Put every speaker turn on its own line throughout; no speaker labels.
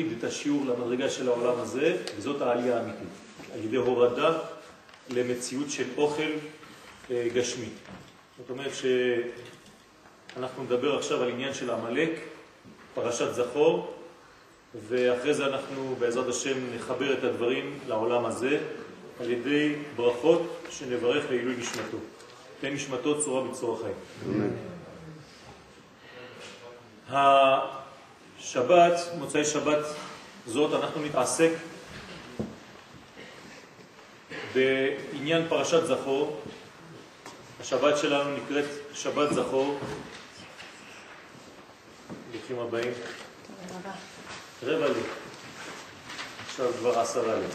להוריד את השיעור למדרגה של העולם הזה, וזאת העלייה האמיתית. על ידי הורדה למציאות של אוכל אה, גשמי. זאת אומרת שאנחנו נדבר עכשיו על עניין של עמלק, פרשת זכור, ואחרי זה אנחנו בעזרת השם נחבר את הדברים לעולם הזה על ידי ברכות שנברך לעילוי נשמתו. תן נשמתו צורה בצורה חיים. השבת, מוצאי שבת זאת, אנחנו נתעסק בעניין פרשת זכור. השבת שלנו נקראת שבת זכור. ברוכים הבאים. רבע לי. עכשיו כבר עשרה לי.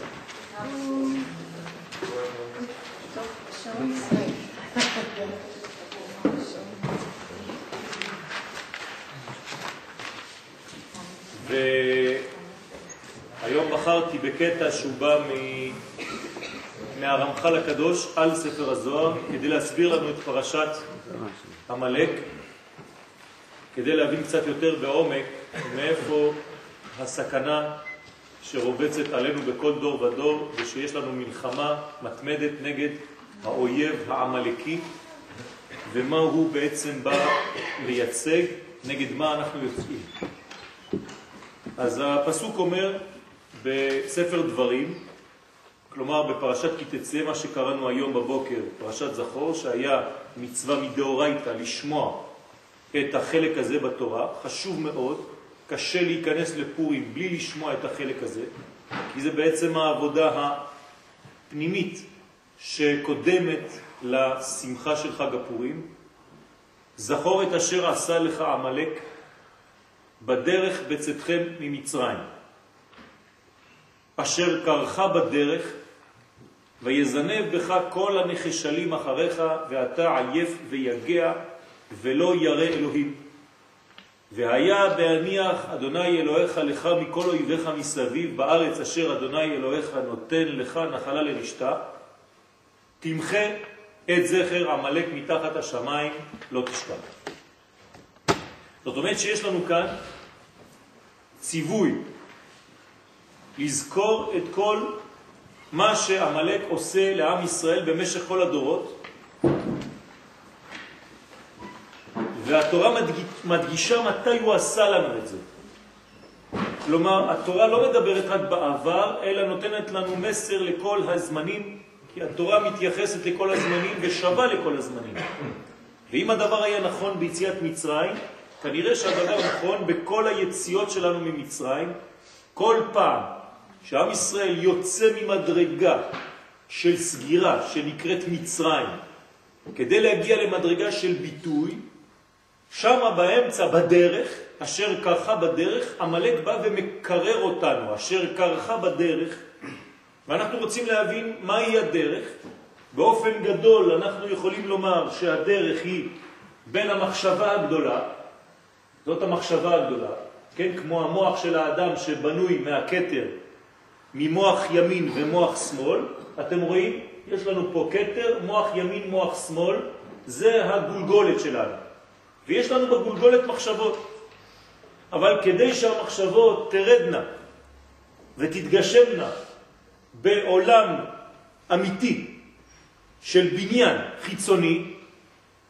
והיום בחרתי בקטע שהוא בא מהרמח"ל הקדוש על ספר הזוהר כדי להסביר לנו את פרשת המלאק, כדי להבין קצת יותר בעומק מאיפה הסכנה שרובצת עלינו בכל דור ודור ושיש לנו מלחמה מתמדת נגד האויב העמלקי ומה הוא בעצם בא לייצג, נגד מה אנחנו יוצאים. אז הפסוק אומר בספר דברים, כלומר בפרשת כי תצא, מה שקראנו היום בבוקר, פרשת זכור, שהיה מצווה מדאורייתא לשמוע את החלק הזה בתורה, חשוב מאוד, קשה להיכנס לפורים בלי לשמוע את החלק הזה, כי זה בעצם העבודה הפנימית שקודמת לשמחה של חג הפורים. זכור את אשר עשה לך עמלק בדרך בצאתכם ממצרים, אשר קרחה בדרך ויזנב בך כל הנחשלים אחריך ואתה עייף ויגע ולא ירא אלוהים. והיה בהניח אדוני אלוהיך לך מכל אויביך מסביב בארץ אשר אדוני אלוהיך נותן לך נחלה לרשתה, תמחה את זכר עמלק מתחת השמיים, לא תשכח. זאת אומרת שיש לנו כאן ציווי לזכור את כל מה שעמלק עושה לעם ישראל במשך כל הדורות, והתורה מדגישה מתי הוא עשה לנו את זה. כלומר, התורה לא מדברת רק בעבר, אלא נותנת לנו מסר לכל הזמנים, כי התורה מתייחסת לכל הזמנים ושווה לכל הזמנים. ואם הדבר היה נכון ביציאת מצרים, כנראה שהדבר נכון בכל היציאות שלנו ממצרים. כל פעם שעם ישראל יוצא ממדרגה של סגירה שנקראת מצרים, כדי להגיע למדרגה של ביטוי, שם באמצע, בדרך, אשר קרחה בדרך, המלאק בא ומקרר אותנו, אשר קרחה בדרך, ואנחנו רוצים להבין מהי הדרך. באופן גדול אנחנו יכולים לומר שהדרך היא בין המחשבה הגדולה, זאת המחשבה הגדולה, כן? כמו המוח של האדם שבנוי מהקטר, ממוח ימין ומוח שמאל, אתם רואים? יש לנו פה קטר, מוח ימין, מוח שמאל, זה הגולגולת שלנו. ויש לנו בגולגולת מחשבות. אבל כדי שהמחשבות תרדנה ותתגשמנה בעולם אמיתי של בניין חיצוני,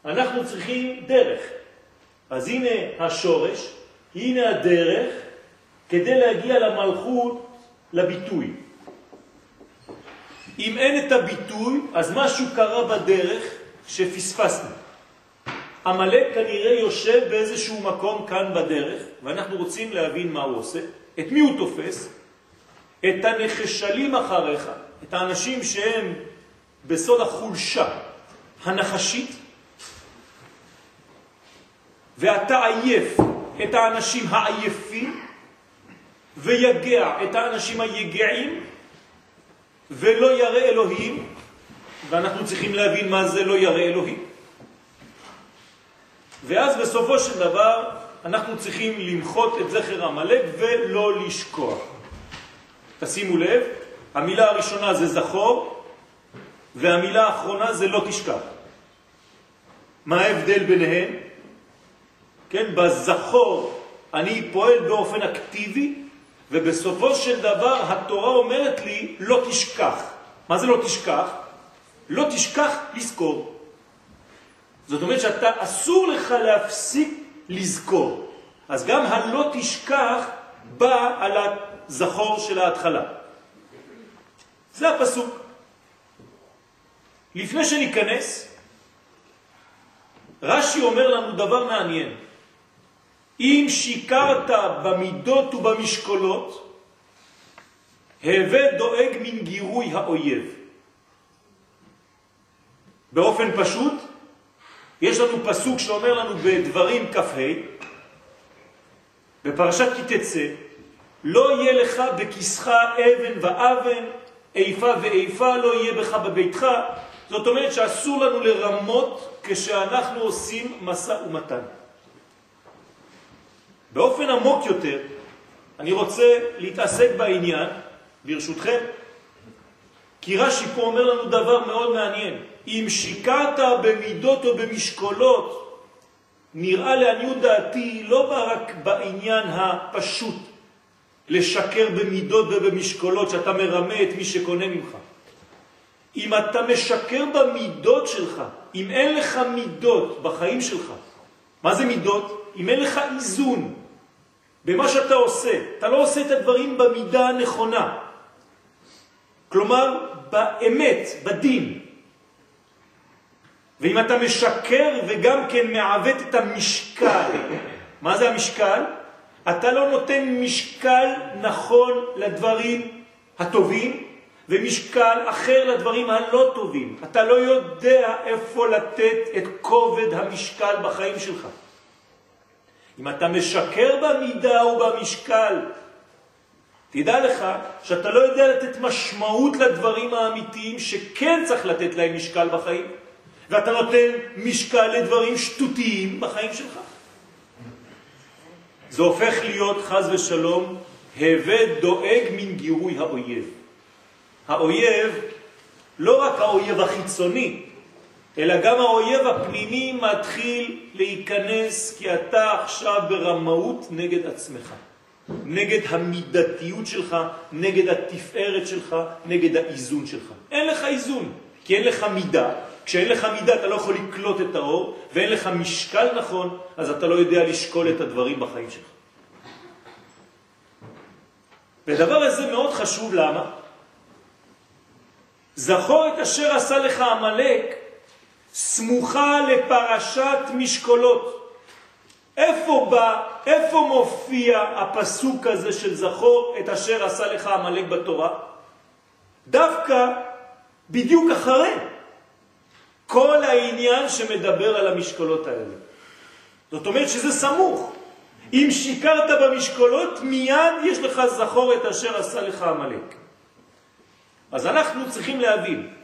אנחנו צריכים דרך. אז הנה השורש, הנה הדרך, כדי להגיע למלכות, לביטוי. אם אין את הביטוי, אז משהו קרה בדרך שפספסנו. המלאק כנראה יושב באיזשהו מקום כאן בדרך, ואנחנו רוצים להבין מה הוא עושה, את מי הוא תופס, את הנחשלים אחריך, את האנשים שהם בסוד החולשה הנחשית, ואתה עייף את האנשים העייפים, ויגע את האנשים היגעים, ולא ירא אלוהים, ואנחנו צריכים להבין מה זה לא ירא אלוהים. ואז בסופו של דבר אנחנו צריכים למחות את זכר המלאק ולא לשכוח. תשימו לב, המילה הראשונה זה זכור, והמילה האחרונה זה לא תשכח. מה ההבדל ביניהם? כן, בזכור אני פועל באופן אקטיבי, ובסופו של דבר התורה אומרת לי לא תשכח. מה זה לא תשכח? לא תשכח לזכור. זאת אומרת שאתה אסור לך להפסיק לזכור. אז גם הלא תשכח בא על הזכור של ההתחלה. זה הפסוק. לפני שניכנס, רש"י אומר לנו דבר מעניין. אם שיקרת במידות ובמשקולות, הווה דואג מן גירוי האויב. באופן פשוט, יש לנו פסוק שאומר לנו בדברים כ"ה, בפרשת כי תצא, לא יהיה לך בכיסך אבן ואבן, איפה ואיפה לא יהיה בך בביתך. זאת אומרת שאסור לנו לרמות כשאנחנו עושים מסע ומתן. באופן עמוק יותר, אני רוצה להתעסק בעניין, ברשותכם, כי רש"י פה אומר לנו דבר מאוד מעניין. אם שיקרת במידות או במשקולות, נראה לעניות דעתי לא רק בעניין הפשוט לשקר במידות ובמשקולות שאתה מרמה את מי שקונה ממך. אם אתה משקר במידות שלך, אם אין לך מידות בחיים שלך, מה זה מידות? אם אין לך איזון במה שאתה עושה, אתה לא עושה את הדברים במידה הנכונה, כלומר באמת, בדין, ואם אתה משקר וגם כן מעוות את המשקל, מה זה המשקל? אתה לא נותן משקל נכון לדברים הטובים ומשקל אחר לדברים הלא טובים. אתה לא יודע איפה לתת את כובד המשקל בחיים שלך. אם אתה משקר במידה ובמשקל, תדע לך שאתה לא יודע לתת משמעות לדברים האמיתיים שכן צריך לתת להם משקל בחיים, ואתה נותן משקל לדברים שטותיים בחיים שלך. זה הופך להיות, חז ושלום, הווה דואג מן גירוי האויב. האויב, לא רק האויב החיצוני, אלא גם האויב הפנימי מתחיל להיכנס כי אתה עכשיו ברמאות נגד עצמך, נגד המידתיות שלך, נגד התפארת שלך, נגד האיזון שלך. אין לך איזון, כי אין לך מידה. כשאין לך מידה אתה לא יכול לקלוט את האור, ואין לך משקל נכון, אז אתה לא יודע לשקול את הדברים בחיים שלך. ודבר הזה מאוד חשוב, למה? זכור את אשר עשה לך המלאק סמוכה לפרשת משקולות. איפה בא, איפה מופיע הפסוק הזה של זכור את אשר עשה לך המלאק בתורה? דווקא בדיוק אחרי כל העניין שמדבר על המשקולות האלה. זאת אומרת שזה סמוך. אם שיקרת במשקולות, מיד יש לך זכור את אשר עשה לך המלאק. אז אנחנו צריכים להבין,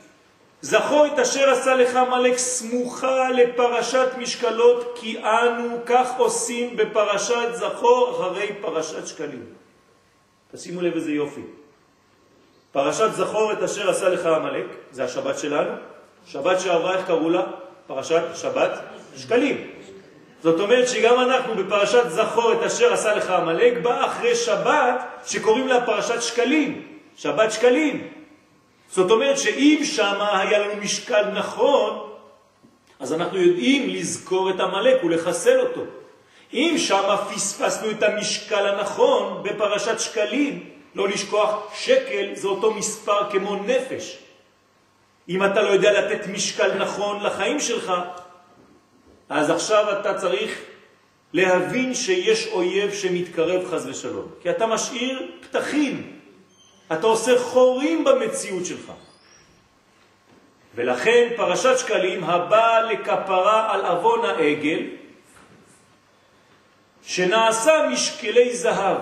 זכור את אשר עשה לך מלאק סמוכה לפרשת משקלות, כי אנו כך עושים בפרשת זכור אחרי פרשת שקלים. תשימו לב איזה יופי. פרשת זכור את אשר עשה לך המלאק, זה השבת שלנו. שבת שעברה, איך קראו לה? פרשת שבת שקלים. זאת אומרת שגם אנחנו בפרשת זכור את אשר עשה לך המלאק, בא אחרי שבת שקוראים לה פרשת שקלים, שבת שקלים. זאת אומרת שאם שם היה לנו משקל נכון, אז אנחנו יודעים לזכור את המלאק ולחסל אותו. אם שם פספסנו את המשקל הנכון בפרשת שקלים, לא לשכוח שקל זה אותו מספר כמו נפש. אם אתה לא יודע לתת משקל נכון לחיים שלך, אז עכשיו אתה צריך להבין שיש אויב שמתקרב חז ושלום. כי אתה משאיר פתחים, אתה עושה חורים במציאות שלך. ולכן פרשת שקלים הבאה לכפרה על אבון העגל, שנעשה משקלי זהב.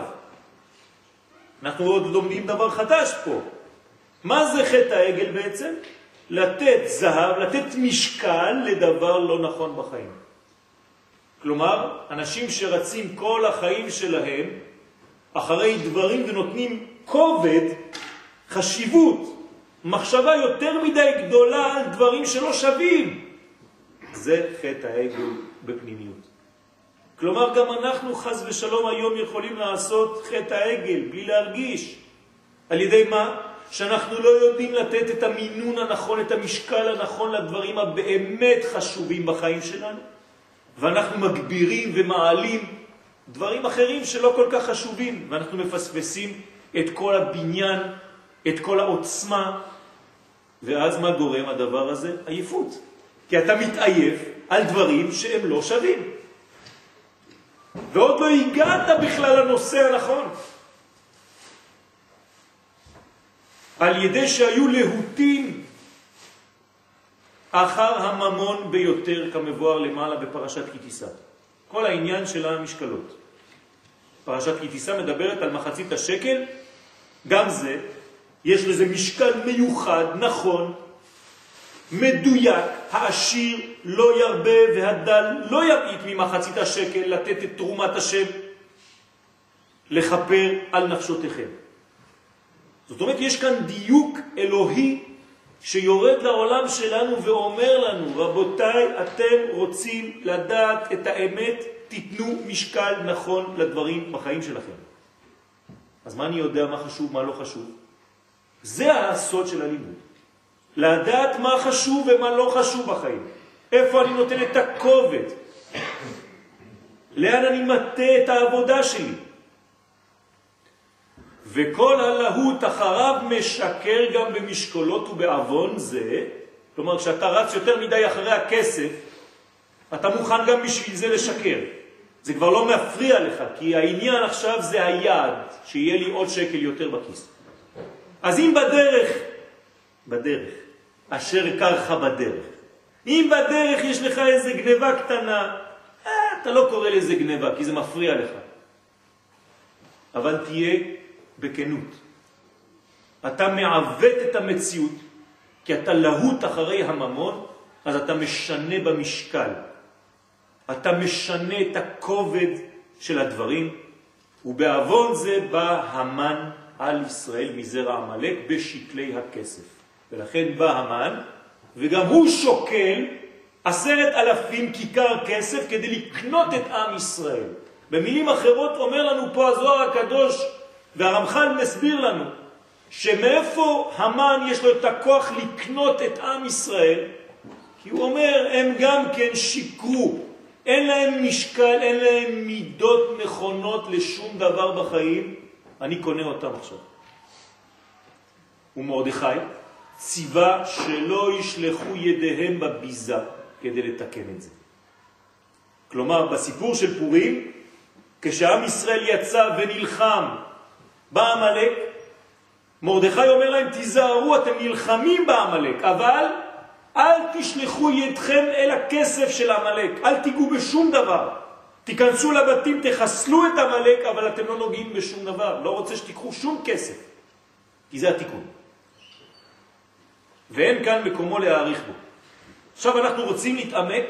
אנחנו עוד לומדים דבר חדש פה. מה זה חטא העגל בעצם? לתת זהב, לתת משקל לדבר לא נכון בחיים. כלומר, אנשים שרצים כל החיים שלהם אחרי דברים ונותנים כובד, חשיבות, מחשבה יותר מדי גדולה על דברים שלא שווים. זה חטא העגל בפנימיות. כלומר, גם אנחנו חז ושלום היום יכולים לעשות חטא העגל בלי להרגיש. על ידי מה? שאנחנו לא יודעים לתת את המינון הנכון, את המשקל הנכון לדברים הבאמת חשובים בחיים שלנו, ואנחנו מגבירים ומעלים דברים אחרים שלא כל כך חשובים, ואנחנו מפספסים את כל הבניין, את כל העוצמה, ואז מה גורם הדבר הזה? עייפות. כי אתה מתעייף על דברים שהם לא שווים. ועוד לא הגעת בכלל לנושא הנכון. על ידי שהיו להוטים אחר הממון ביותר כמבואר למעלה בפרשת קיטיסה. כל העניין של המשקלות. פרשת קיטיסה מדברת על מחצית השקל, גם זה, יש לזה משקל מיוחד, נכון, מדויק, העשיר לא ירבה והדל לא ירעית ממחצית השקל לתת את תרומת השם לכפר על נפשותיכם. זאת אומרת, יש כאן דיוק אלוהי שיורד לעולם שלנו ואומר לנו, רבותיי, אתם רוצים לדעת את האמת, תיתנו משקל נכון לדברים בחיים שלכם. אז מה אני יודע מה חשוב, מה לא חשוב? זה הסוד של הלימוד. לדעת מה חשוב ומה לא חשוב בחיים. איפה אני נותן את הכובד? לאן אני מטה את העבודה שלי? וכל הלהות אחריו משקר גם במשקולות ובאבון זה, כלומר כשאתה רץ יותר מדי אחרי הכסף, אתה מוכן גם בשביל זה לשקר. זה כבר לא מפריע לך, כי העניין עכשיו זה היעד, שיהיה לי עוד שקל יותר בכיס. אז אם בדרך, בדרך, אשר קרחה בדרך, אם בדרך יש לך איזה גניבה קטנה, אה, אתה לא קורא לזה גניבה, כי זה מפריע לך. אבל תהיה בכנות. אתה מעוות את המציאות, כי אתה להוט אחרי הממון, אז אתה משנה במשקל. אתה משנה את הכובד של הדברים, ובעוון זה בא המן על ישראל מזרע המלאק בשקלי הכסף. ולכן בא המן, וגם הוא שוקל עשרת אלפים כיכר כסף כדי לקנות את עם ישראל. במילים אחרות אומר לנו פה הזוהר הקדוש, והרמח"ל מסביר לנו, שמאיפה המן יש לו את הכוח לקנות את עם ישראל? כי הוא אומר, הם גם כן שיקרו, אין להם משקל, אין להם מידות נכונות לשום דבר בחיים, אני קונה אותם עכשיו. ומרדכי ציווה שלא ישלחו ידיהם בביזה כדי לתקן את זה. כלומר, בסיפור של פורים, כשעם ישראל יצא ונלחם בעמלק, מרדכי אומר להם, תיזהרו, אתם נלחמים בעמלק, אבל אל תשלחו ידכם אל הכסף של עמלק, אל תיגעו בשום דבר. תיכנסו לבתים, תחסלו את עמלק, אבל אתם לא נוגעים בשום דבר. לא רוצה שתיקחו שום כסף, כי זה התיקון. ואין כאן מקומו להעריך בו. עכשיו אנחנו רוצים להתעמק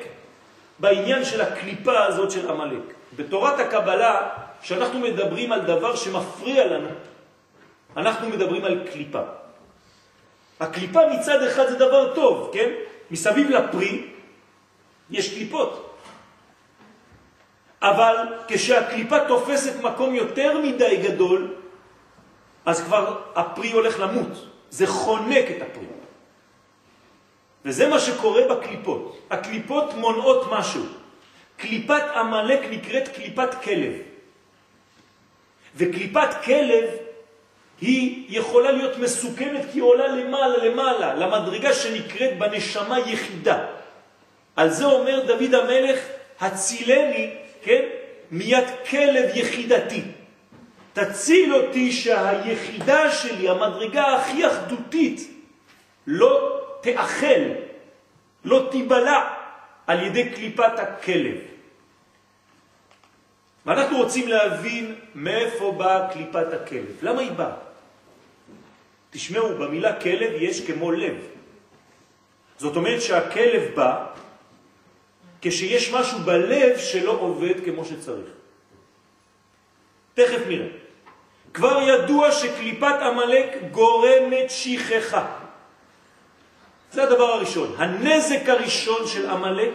בעניין של הקליפה הזאת של עמלק. בתורת הקבלה, כשאנחנו מדברים על דבר שמפריע לנו, אנחנו מדברים על קליפה. הקליפה מצד אחד זה דבר טוב, כן? מסביב לפרי יש קליפות. אבל כשהקליפה תופסת מקום יותר מדי גדול, אז כבר הפרי הולך למות. זה חונק את הפרי. וזה מה שקורה בקליפות. הקליפות מונעות משהו. קליפת עמלק נקראת קליפת כלב. וקליפת כלב היא יכולה להיות מסוכנת כי היא עולה למעלה למעלה, למדרגה שנקראת בנשמה יחידה. על זה אומר דוד המלך, הצילני כן? מיד כלב יחידתי. תציל אותי שהיחידה שלי, המדרגה הכי אחדותית, לא תאכל, לא תיבלע על ידי קליפת הכלב. ואנחנו רוצים להבין מאיפה באה קליפת הכלב. למה היא באה? תשמעו, במילה כלב יש כמו לב. זאת אומרת שהכלב בא כשיש משהו בלב שלא עובד כמו שצריך. תכף נראה. כבר ידוע שקליפת עמלק גורמת שכחה. זה הדבר הראשון. הנזק הראשון של עמלק,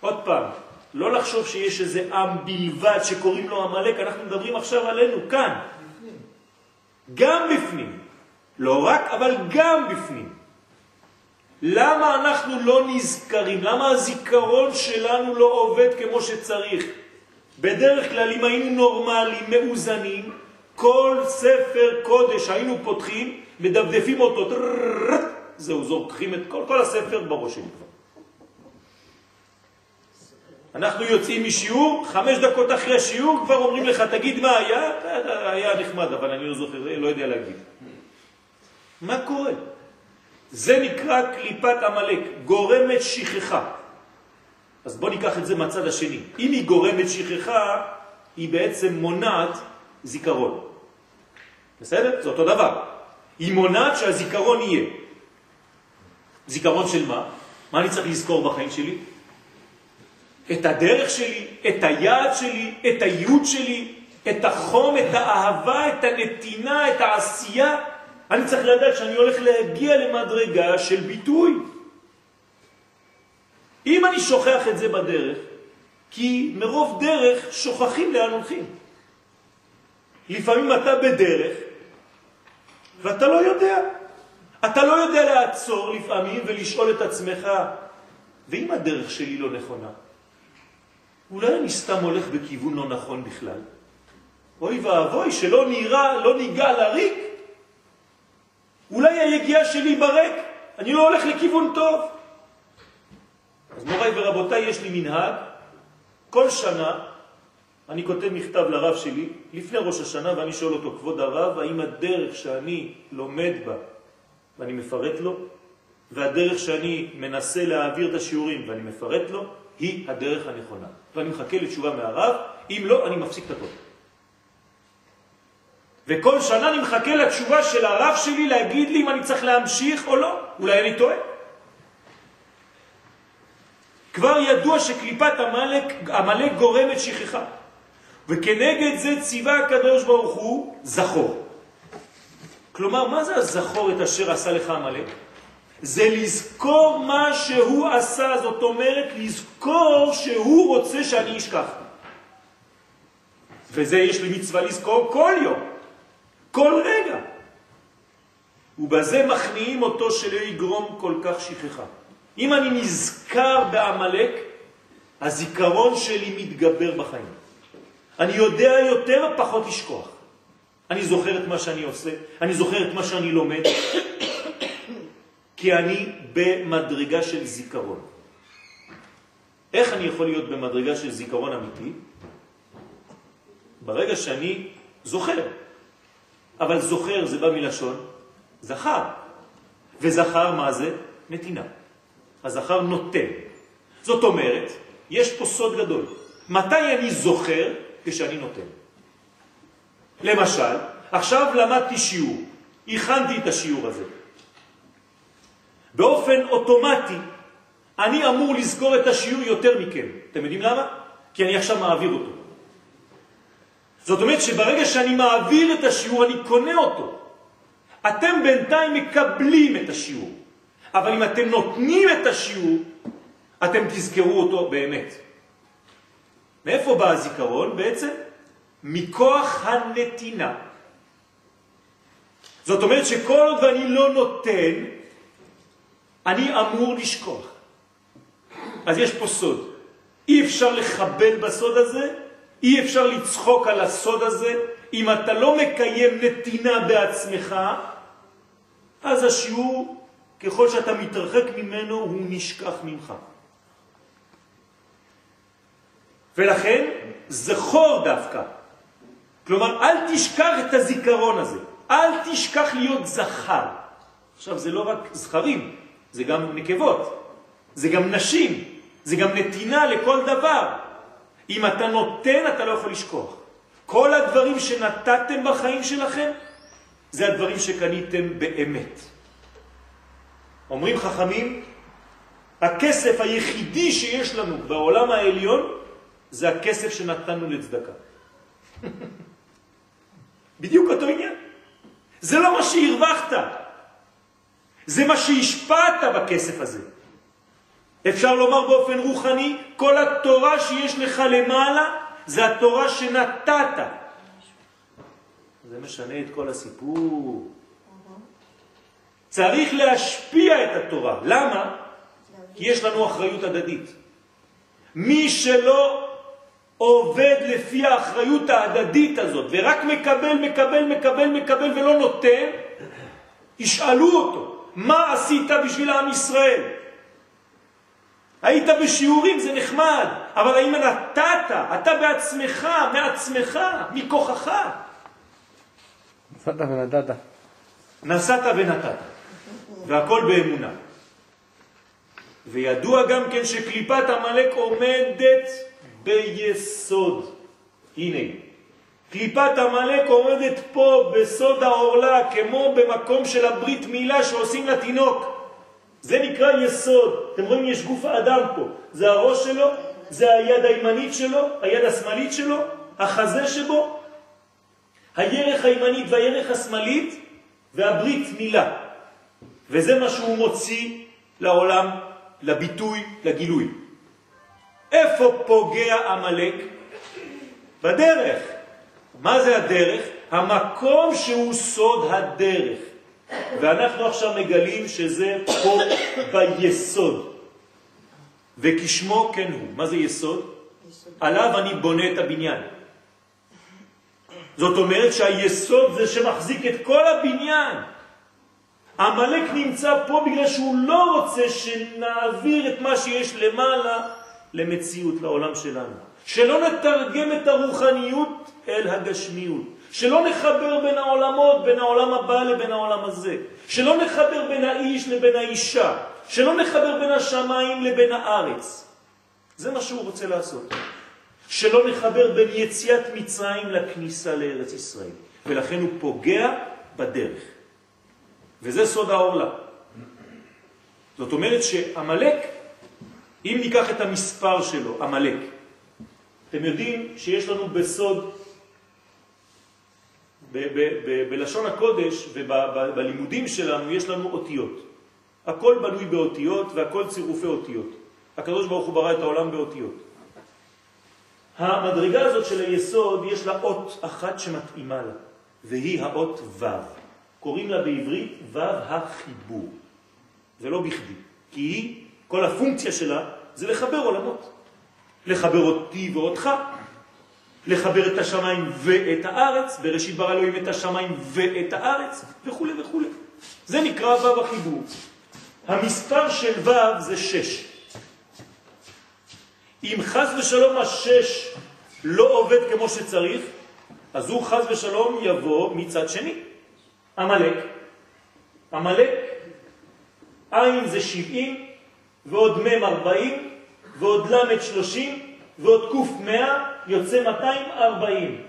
עוד פעם, לא לחשוב שיש איזה עם בלבד שקוראים לו המלאק, אנחנו מדברים עכשיו עלינו, כאן. גם בפנים. לא רק, אבל גם בפנים. למה אנחנו לא נזכרים? למה הזיכרון שלנו לא עובד כמו שצריך? בדרך כלל אם היינו נורמליים, מאוזנים, כל ספר קודש היינו פותחים, מדפדפים אותו, זהו, זורקים את כל, כל הספר בראש שלי. אנחנו יוצאים משיעור, חמש דקות אחרי השיעור כבר אומרים לך, תגיד מה היה? היה נחמד, אבל אני לא זוכר, לא יודע להגיד. מה קורה? זה נקרא קליפת המלאק, גורמת שכחה. אז בוא ניקח את זה מהצד השני. אם היא גורמת שכחה, היא בעצם מונעת זיכרון. בסדר? זה אותו דבר. היא מונעת שהזיכרון יהיה. זיכרון של מה? מה אני צריך לזכור בחיים שלי? את הדרך שלי, את היעד שלי, את הייעוד שלי, את החום, את האהבה, את הנתינה, את העשייה. אני צריך לדעת שאני הולך להגיע למדרגה של ביטוי. אם אני שוכח את זה בדרך, כי מרוב דרך שוכחים לאן הולכים. לפעמים אתה בדרך ואתה לא יודע. אתה לא יודע לעצור לפעמים ולשאול את עצמך, ואם הדרך שלי לא נכונה? אולי אני סתם הולך בכיוון לא נכון בכלל? אוי ואבוי, שלא נראה, לא ניגע לריק? אולי היגיעה שלי ברק, אני לא הולך לכיוון טוב. אז מוריי ורבותיי, יש לי מנהג, כל שנה אני כותב מכתב לרב שלי לפני ראש השנה ואני שואל אותו, כבוד הרב, האם הדרך שאני לומד בה ואני מפרט לו, והדרך שאני מנסה להעביר את השיעורים ואני מפרט לו, היא הדרך הנכונה. ואני מחכה לתשובה מהרב, אם לא, אני מפסיק את הכל. וכל שנה אני מחכה לתשובה של הרב שלי להגיד לי אם אני צריך להמשיך או לא. אולי אני טועה. כבר ידוע שקליפת המלאק גורמת שכחה. וכנגד זה ציווה הקדוש ברוך הוא זכור. כלומר, מה זה הזכור את אשר עשה לך המלאק? זה לזכור מה שהוא עשה, זאת אומרת לזכור שהוא רוצה שאני אשכח. וזה יש לי מצווה לזכור כל יום, כל רגע. ובזה מכניעים אותו שלא יגרום כל כך שכחה. אם אני נזכר בעמלק, הזיכרון שלי מתגבר בחיים. אני יודע יותר פחות לשכוח. אני זוכר את מה שאני עושה, אני זוכר את מה שאני לומד, כי אני במדרגה של זיכרון. איך אני יכול להיות במדרגה של זיכרון אמיתי? ברגע שאני זוכר. אבל זוכר זה בא מלשון זכר. וזכר מה זה? נתינה. הזכר נותן. זאת אומרת, יש פה סוד גדול. מתי אני זוכר? כשאני נותן. למשל, עכשיו למדתי שיעור, הכנתי את השיעור הזה. באופן אוטומטי אני אמור לזכור את השיעור יותר מכם. אתם יודעים למה? כי אני עכשיו מעביר אותו. זאת אומרת שברגע שאני מעביר את השיעור אני קונה אותו. אתם בינתיים מקבלים את השיעור. אבל אם אתם נותנים את השיעור, אתם תזכרו אותו באמת. מאיפה בא הזיכרון בעצם? מכוח הנתינה. זאת אומרת שכל עוד אני לא נותן, אני אמור לשכוח. אז יש פה סוד. אי אפשר לחבל בסוד הזה, אי אפשר לצחוק על הסוד הזה. אם אתה לא מקיים נתינה בעצמך, אז השיעור, ככל שאתה מתרחק ממנו, הוא נשכח ממך. ולכן, זכור דווקא. כלומר, אל תשכח את הזיכרון הזה. אל תשכח להיות זכר. עכשיו, זה לא רק זכרים, זה גם נקבות, זה גם נשים, זה גם נתינה לכל דבר. אם אתה נותן, אתה לא יכול לשכוח. כל הדברים שנתתם בחיים שלכם, זה הדברים שקניתם באמת. אומרים חכמים, הכסף היחידי שיש לנו בעולם העליון, זה הכסף שנתנו לצדקה. בדיוק אותו עניין. זה לא מה שהרווחת, זה מה שהשפעת בכסף הזה. אפשר לומר באופן רוחני, כל התורה שיש לך למעלה זה התורה שנתת. זה משנה את כל הסיפור. צריך להשפיע את התורה. למה? כי יש לנו אחריות הדדית. מי שלא עובד לפי האחריות ההדדית הזאת ורק מקבל, מקבל, מקבל, מקבל ולא נותן, ישאלו אותו, מה עשית בשביל העם ישראל? היית בשיעורים, זה נחמד, אבל האם נתת, אתה בעצמך, מעצמך, מכוחך?
נסעת ונתת.
נסעת ונתת, והכל באמונה. וידוע גם כן שקליפת המלאק עומדת ביסוד. הנה, קליפת המלאק עומדת פה בסוד העורלה, כמו במקום של הברית מילה שעושים לתינוק. זה נקרא יסוד. אתם רואים, יש גוף האדם פה. זה הראש שלו, זה היד הימנית שלו, היד השמאלית שלו, החזה שבו, הירך הימנית והירך השמאלית והברית מילה. וזה מה שהוא מוציא לעולם, לביטוי, לגילוי. איפה פוגע המלאק? בדרך. מה זה הדרך? המקום שהוא סוד הדרך. ואנחנו עכשיו מגלים שזה פה ביסוד. וכשמו כן הוא. מה זה יסוד? עליו אני בונה את הבניין. זאת אומרת שהיסוד זה שמחזיק את כל הבניין. המלאק נמצא פה בגלל שהוא לא רוצה שנעביר את מה שיש למעלה למציאות, לעולם שלנו. שלא נתרגם את הרוחניות אל הגשמיות. שלא נחבר בין העולמות, בין העולם הבא לבין העולם הזה. שלא נחבר בין האיש לבין האישה. שלא נחבר בין השמיים לבין הארץ. זה מה שהוא רוצה לעשות. שלא נחבר בין יציאת מצרים לכניסה לארץ ישראל. ולכן הוא פוגע בדרך. וזה סוד העורלה. זאת אומרת שהמלאק, אם ניקח את המספר שלו, המלאק, אתם יודעים שיש לנו בסוד, בלשון הקודש ובלימודים שלנו יש לנו אותיות. הכל בנוי באותיות והכל צירופי אותיות. הקדוש ברוך הוא ברא את העולם באותיות. המדרגה הזאת של היסוד יש לה אות אחת שמתאימה לה, והיא האות ו'. קוראים לה בעברית ו' החיבור. זה לא בכדי, כי היא, כל הפונקציה שלה זה לחבר עולמות. לחבר אותי ואותך, לחבר את השמיים ואת הארץ, בראשית ברא אלוהים את השמיים ואת הארץ, וכו' וכו'. זה נקרא ו' החיבור. המספר של ו' זה שש. אם חז ושלום השש לא עובד כמו שצריך, אז הוא חז ושלום יבוא מצד שני. המלאק. המלאק, עין זה שבעים, ועוד מם ארבעים, ועוד למד שלושים, ועוד קוף מאה, יוצא 240.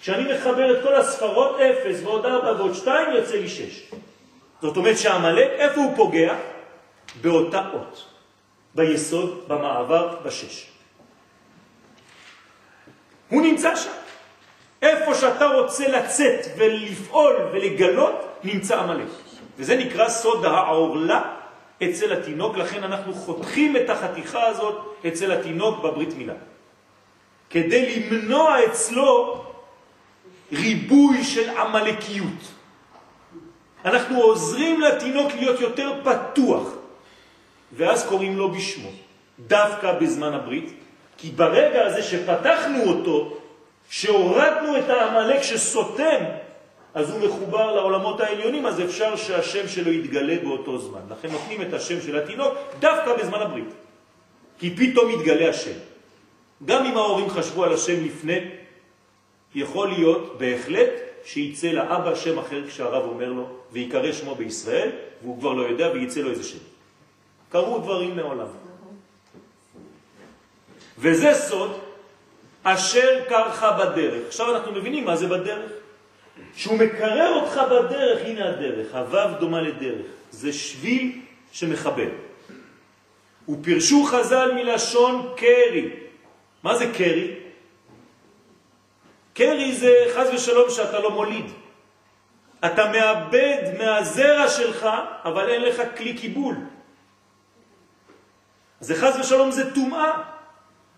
כשאני מחבר את כל הספרות, 0 ועוד 4 ועוד 2, יוצא לי 6. זאת אומרת שהמלאק, איפה הוא פוגע? באותה אות, ביסוד, במעבר, בשש. הוא נמצא שם. איפה שאתה רוצה לצאת ולפעול ולגלות, נמצא המלאק. וזה נקרא סוד העורלה אצל התינוק, לכן אנחנו חותכים את החתיכה הזאת אצל התינוק בברית מילה. כדי למנוע אצלו ריבוי של עמלקיות. אנחנו עוזרים לתינוק להיות יותר פתוח, ואז קוראים לו בשמו, דווקא בזמן הברית, כי ברגע הזה שפתחנו אותו, שהורדנו את העמלק שסותם, אז הוא מחובר לעולמות העליונים, אז אפשר שהשם שלו יתגלה באותו זמן. לכן נותנים את השם של התינוק דווקא בזמן הברית. כי פתאום יתגלה השם. גם אם ההורים חשבו על השם לפני, יכול להיות בהחלט שיצא לאבא שם אחר כשהרב אומר לו, ויקרא שמו בישראל, והוא כבר לא יודע ויצא לו איזה שם. קרו דברים מעולם. וזה סוד אשר קרחה בדרך. עכשיו אנחנו מבינים מה זה בדרך. שהוא מקרר אותך בדרך, הנה הדרך, הוו דומה לדרך. זה שביל שמחבר. ופרשו חז"ל מלשון קרי. מה זה קרי? קרי זה חז ושלום שאתה לא מוליד. אתה מאבד מהזרע שלך, אבל אין לך כלי קיבול. זה חז ושלום זה טומאה,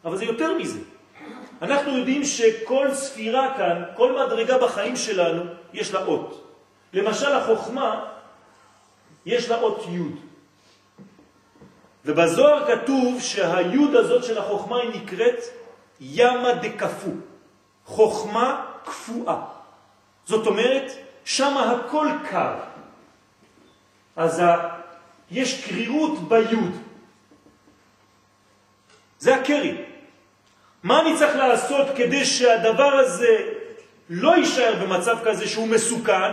אבל זה יותר מזה. אנחנו יודעים שכל ספירה כאן, כל מדרגה בחיים שלנו, יש לה אות. למשל החוכמה, יש לה אות י'. ובזוהר כתוב שהיוד הזאת של החוכמה היא נקראת ימה דקפו, חוכמה קפואה. זאת אומרת, שם הכל קר. אז ה... יש קרירות ביוד. זה הקרי. מה אני צריך לעשות כדי שהדבר הזה לא יישאר במצב כזה שהוא מסוכן?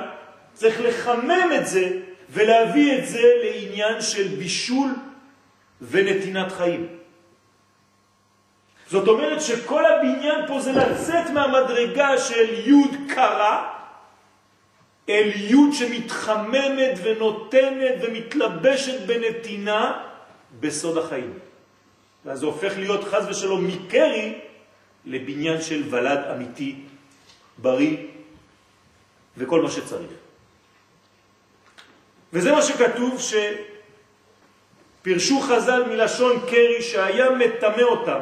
צריך לחמם את זה ולהביא את זה לעניין של בישול ונתינת חיים. זאת אומרת שכל הבניין פה זה לצאת מהמדרגה של י' קרה אל י' שמתחממת ונותנת ומתלבשת בנתינה בסוד החיים. ואז זה הופך להיות חז ושלום מקרי לבניין של ולד אמיתי, בריא וכל מה שצריך. וזה מה שכתוב שפרשו חז"ל מלשון קרי שהיה מטמא אותם,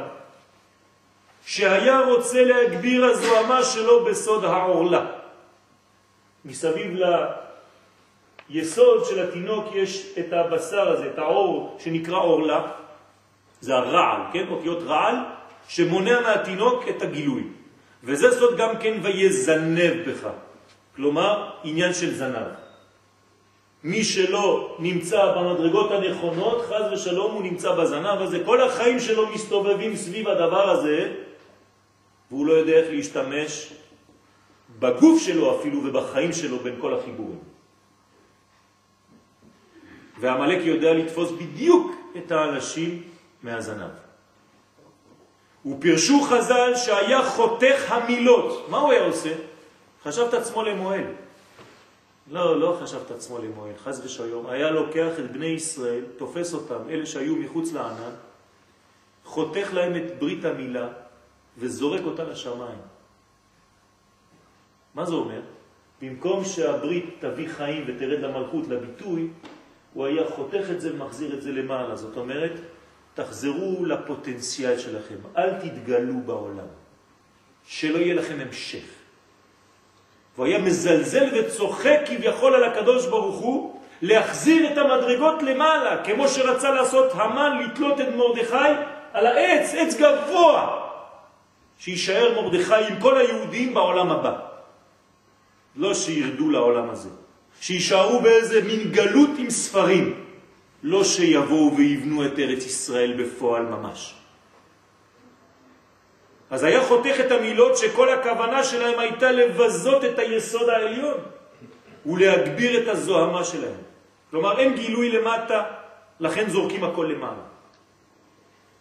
שהיה רוצה להגביר הזוהמה שלו בסוד העורלה. מסביב ליסוד של התינוק יש את הבשר הזה, את העור שנקרא עורלה, זה הרעל, כן? אותיות רעל, שמונע מהתינוק את הגילוי. וזה סוד גם כן ויזנב בך, כלומר עניין של זנב. מי שלא נמצא במדרגות הנכונות, חז ושלום הוא נמצא בזנב הזה, כל החיים שלו מסתובבים סביב הדבר הזה, והוא לא יודע איך להשתמש בגוף שלו אפילו ובחיים שלו בין כל החיבורים. והמלאק יודע לתפוס בדיוק את האנשים מהזנב. ופרשו חז"ל שהיה חותך המילות. מה הוא היה עושה? חשב את עצמו למועל. לא, לא חשב את עצמו למועל, חז ושלום. היה לוקח את בני ישראל, תופס אותם, אלה שהיו מחוץ לענן, חותך להם את ברית המילה וזורק אותה לשמיים. מה זה אומר? במקום שהברית תביא חיים ותרד למלכות, לביטוי, הוא היה חותך את זה ומחזיר את זה למעלה. זאת אומרת, תחזרו לפוטנציאל שלכם, אל תתגלו בעולם, שלא יהיה לכם המשך. והוא היה מזלזל וצוחק כביכול על הקדוש ברוך הוא להחזיר את המדרגות למעלה, כמו שרצה לעשות המן לתלות את מרדכי על העץ, עץ גבוה, שישאר מרדכי עם כל היהודים בעולם הבא. לא שירדו לעולם הזה, שישארו באיזה מין גלות עם ספרים. לא שיבואו ויבנו את ארץ ישראל בפועל ממש. אז היה חותך את המילות שכל הכוונה שלהם הייתה לבזות את היסוד העליון ולהגביר את הזוהמה שלהם. כלומר, אין גילוי למטה, לכן זורקים הכל למעלה.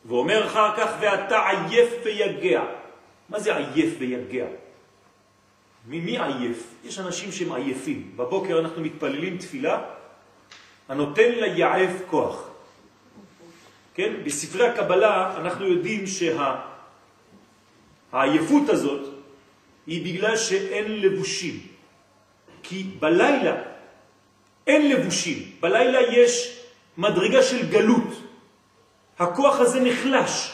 ואומר אחר כך, ואתה עייף ויגע. מה זה עייף ויגע? מי, מי עייף? יש אנשים שהם עייפים. בבוקר אנחנו מתפללים תפילה, הנותן ליעף כוח. כן? בספרי הקבלה אנחנו יודעים שהעייפות שה... הזאת היא בגלל שאין לבושים. כי בלילה אין לבושים. בלילה יש מדרגה של גלות. הכוח הזה נחלש.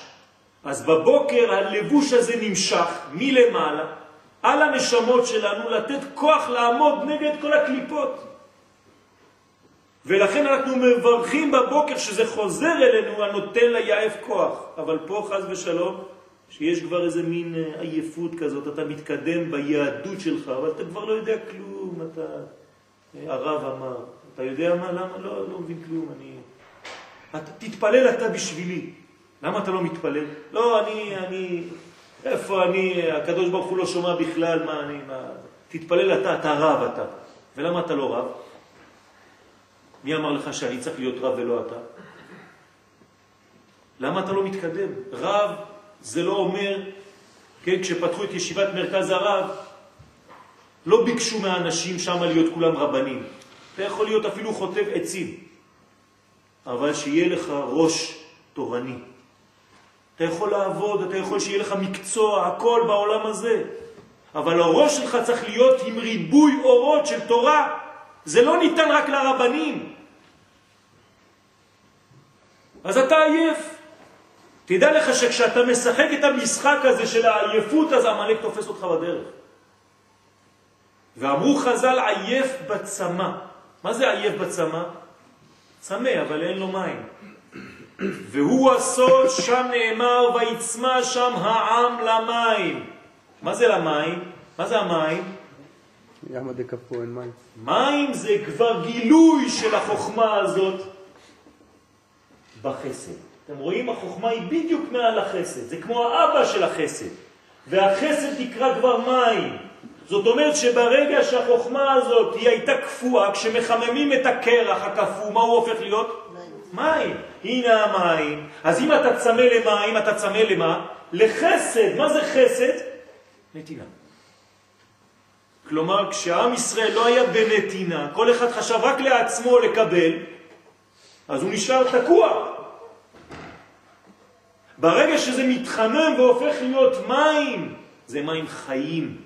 אז בבוקר הלבוש הזה נמשך מלמעלה על הנשמות שלנו לתת כוח לעמוד נגד כל הקליפות. ולכן אנחנו מברכים בבוקר שזה חוזר אלינו הנותן ליעף כוח. אבל פה חז ושלום, שיש כבר איזה מין אה, עייפות כזאת, אתה מתקדם ביהדות שלך, אבל אתה כבר לא יודע כלום, אתה... אה, הרב אמר, אתה יודע מה? למה? לא, לא מבין כלום, אני... אתה, תתפלל אתה בשבילי. למה אתה לא מתפלל? לא, אני, אני... איפה אני, הקדוש ברוך הוא לא שומע בכלל מה אני... מה... תתפלל אתה, אתה רב אתה. ולמה אתה לא רב? מי אמר לך שאני צריך להיות רב ולא אתה? למה אתה לא מתקדם? רב זה לא אומר, כן, כשפתחו את ישיבת מרכז הרב, לא ביקשו מהאנשים שם להיות כולם רבנים. אתה יכול להיות אפילו חוטב עצים, אבל שיהיה לך ראש תורני. אתה יכול לעבוד, אתה יכול שיהיה לך מקצוע, הכל בעולם הזה. אבל הראש שלך צריך להיות עם ריבוי אורות של תורה. זה לא ניתן רק לרבנים. אז אתה עייף. תדע לך שכשאתה משחק את המשחק הזה של העייפות, אז המלאק תופס אותך בדרך. ואמרו חז"ל עייף בצמא. מה זה עייף בצמא? צמא, אבל אין לו מים. והוא הסוד, שם נאמר, ויצמא שם העם למים. מה זה למים? מה זה המים?
ימה דקפו אין מים.
מים זה כבר גילוי של החוכמה הזאת בחסד. אתם רואים? החוכמה היא בדיוק מעל החסד. זה כמו האבא של החסד. והחסד נקרא כבר מים. זאת אומרת שברגע שהחוכמה הזאת היא הייתה קפואה, כשמחממים את הקרח הקפוא, מה הוא הופך להיות? מים. הנה המים. אז אם אתה צמא למים, אתה צמא למה? לחסד. מה זה חסד? נתינה. כלומר, כשעם ישראל לא היה בנתינה, כל אחד חשב רק לעצמו לקבל, אז הוא נשאר תקוע. ברגע שזה מתחמם והופך להיות מים, זה מים חיים.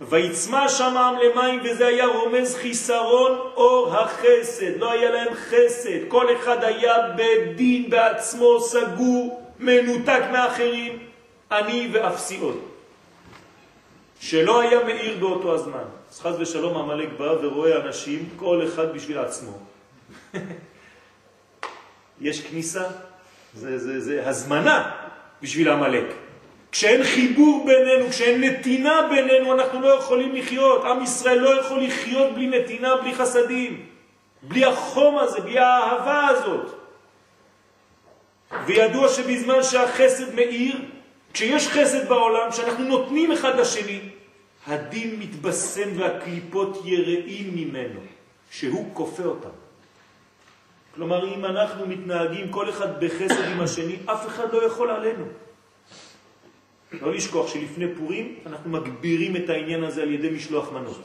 ויצמא שם העם למים, וזה היה רומז חיסרון אור החסד. לא היה להם חסד. כל אחד היה בדין בעצמו, סגור, מנותק מאחרים, אני ואפסי עוד. שלא היה מאיר באותו הזמן. אז חז ושלום המלאק בא ורואה אנשים, כל אחד בשביל עצמו. יש כניסה, זה, זה, זה הזמנה בשביל המלאק. כשאין חיבור בינינו, כשאין נתינה בינינו, אנחנו לא יכולים לחיות. עם ישראל לא יכול לחיות בלי נתינה, בלי חסדים. בלי החום הזה, בלי האהבה הזאת. וידוע שבזמן שהחסד מאיר, כשיש חסד בעולם, שאנחנו נותנים אחד לשני, הדין מתבשם והקליפות יראים ממנו, שהוא כופה אותם. כלומר, אם אנחנו מתנהגים כל אחד בחסד עם השני, אף אחד לא יכול עלינו. לא לשכוח שלפני פורים אנחנו מגבירים את העניין הזה על ידי משלוח מנות.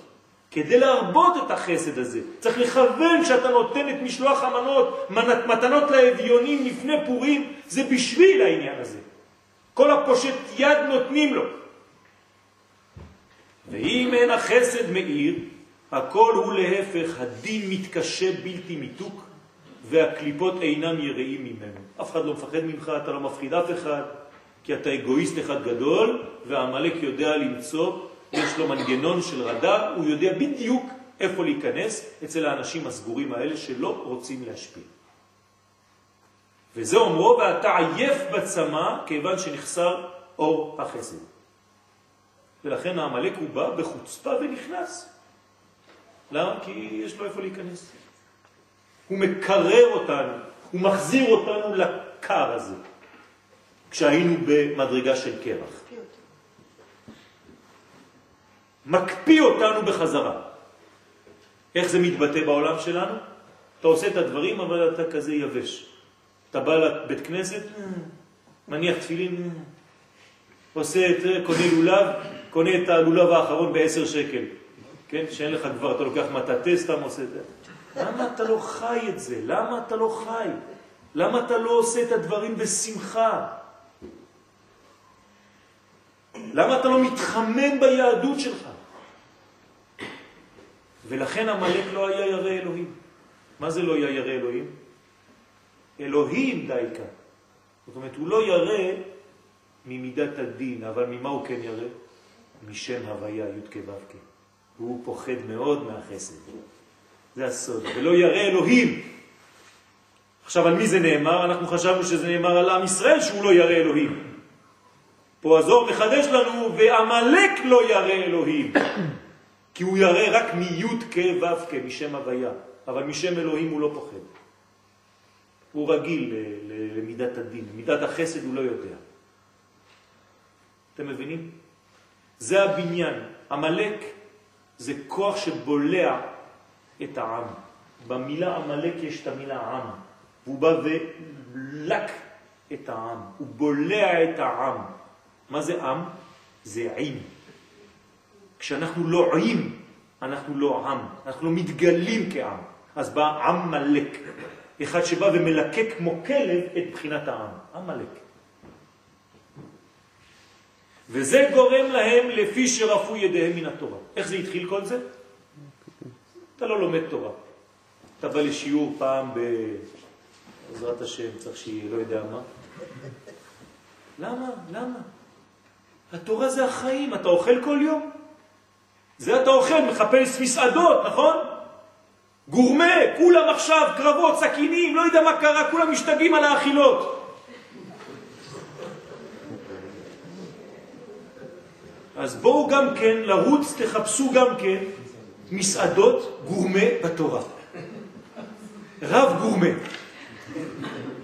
כדי להרבות את החסד הזה, צריך לכוון כשאתה נותן את משלוח המנות, מתנות לאביונים לפני פורים, זה בשביל העניין הזה. כל הפושט יד נותנים לו. ואם אין החסד מאיר, הכל הוא להפך, הדין מתקשה בלתי מיתוק, והקליפות אינם יראים ממנו. אף אחד לא מפחד ממך, אתה לא מפחיד אף אחד, כי אתה אגואיסט אחד גדול, והמלאק יודע למצוא, יש לו מנגנון של רדאר, הוא יודע בדיוק איפה להיכנס אצל האנשים הסגורים האלה שלא רוצים להשפיע. וזה אומרו, ואתה עייף בצמא, כיוון שנחסר אור החסד. ולכן העמלק הוא בא בחוצפה ונכנס. למה? כי יש לו איפה להיכנס. הוא מקרר אותנו, הוא מחזיר אותנו לקר הזה, כשהיינו במדרגה של קרח. מקפיא אותנו בחזרה. איך זה מתבטא בעולם שלנו? אתה עושה את הדברים, אבל אתה כזה יבש. אתה בא לבית כנסת, מניח תפילין, עושה את זה, קונה לולב, קונה את הלולב האחרון בעשר שקל. כן? שאין לך כבר, אתה לוקח מטאטה, סתם עושה את זה. למה אתה לא חי את זה? למה אתה לא חי? למה אתה לא עושה את הדברים בשמחה? למה אתה לא מתחמם ביהדות שלך? ולכן המלאק לא היה ירא אלוהים. מה זה לא היה ירא אלוהים? אלוהים דייקה. זאת אומרת, הוא לא ירא ממידת הדין, אבל ממה הוא כן ירא? משם הוויה, י' כו'. הוא פוחד מאוד מהחסד. זה הסוד. ולא ירא אלוהים. עכשיו, על מי זה נאמר? אנחנו חשבנו שזה נאמר על עם ישראל שהוא לא ירא אלוהים. פה הזור מחדש לנו, ועמלק לא ירא אלוהים. כי הוא ירא רק מי' כ' ו' כ', משם הוויה. אבל משם אלוהים הוא לא פוחד. הוא רגיל למידת הדין. מידת החסד הוא לא יודע. אתם מבינים? זה הבניין. המלאק זה כוח שבולע את העם. במילה המלאק יש את המילה עם. והוא בא ולק את העם. הוא בולע את העם. מה זה עם? זה עם. כשאנחנו לא עם, אנחנו לא עם. אנחנו לא מתגלים כעם. אז בא עם מלאק. אחד שבא ומלקק כמו כלב את בחינת העם. עם מלאק. וזה גורם להם לפי שרפו ידיהם מן התורה. איך זה התחיל כל זה? אתה לא לומד תורה. אתה בא לשיעור פעם בעזרת השם, צריך שיהיה, לא יודע מה, למה? למה? התורה זה החיים, אתה אוכל כל יום? זה אתה אוכל, מחפש מסעדות, נכון? גורמה, כולם עכשיו, קרבות, סכינים, לא יודע מה קרה, כולם משתגעים על האכילות. אז בואו גם כן לרוץ, תחפשו גם כן מסעדות גורמה בתורה. רב גורמה.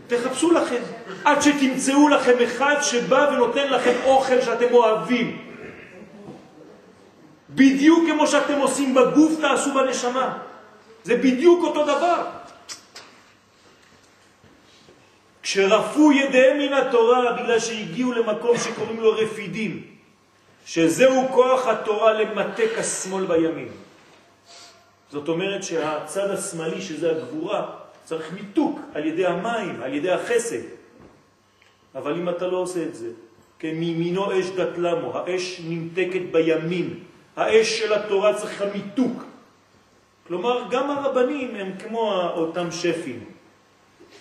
תחפשו לכם, עד שתמצאו לכם אחד שבא ונותן לכם אוכל שאתם אוהבים. בדיוק כמו שאתם עושים בגוף, תעשו בנשמה. זה בדיוק אותו דבר. כשרפו ידיהם מן התורה בגלל שהגיעו למקום שקוראים לו רפידים, שזהו כוח התורה למתק השמאל בימין. זאת אומרת שהצד השמאלי, שזה הגבורה, צריך מיתוק על ידי המים, על ידי החסד. אבל אם אתה לא עושה את זה, כן, מימינו אש דתלמו, האש נמתקת בימין, האש של התורה צריכה מיתוק. כלומר, גם הרבנים הם כמו אותם שפים.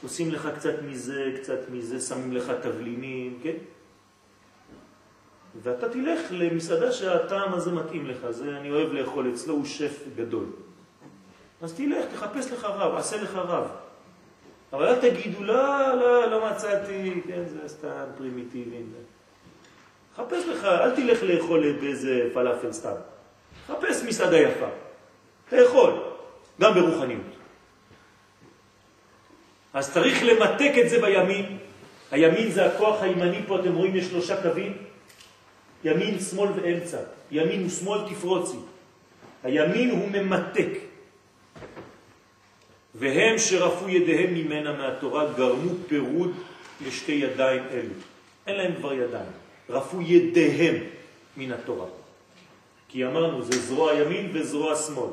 עושים לך קצת מזה, קצת מזה, שמים לך תבלינים, כן? ואתה תלך למסעדה שהטעם הזה מתאים לך, זה אני אוהב לאכול אצלו, הוא שף גדול. אז תלך, תחפש לך רב, עשה לך רב. אבל אל תגידו, לא, לא, לא מצאתי, כן, זה סתם פרימיטיבי. חפש לך, אל תלך לאכול באיזה פלאפל סתם. חפש מסעדה יפה. לאכול, גם ברוחניות. אז צריך למתק את זה בימין. הימין זה הכוח הימני, פה אתם רואים יש שלושה קווים, ימין, שמאל ואמצע. ימין ושמאל תפרוצי. הימין הוא ממתק. והם שרפו ידיהם ממנה מהתורה גרמו פירוד לשתי ידיים אלו. אין להם כבר ידיים. רפו ידיהם מן התורה. כי אמרנו, זה זרוע ימין וזרוע שמאל.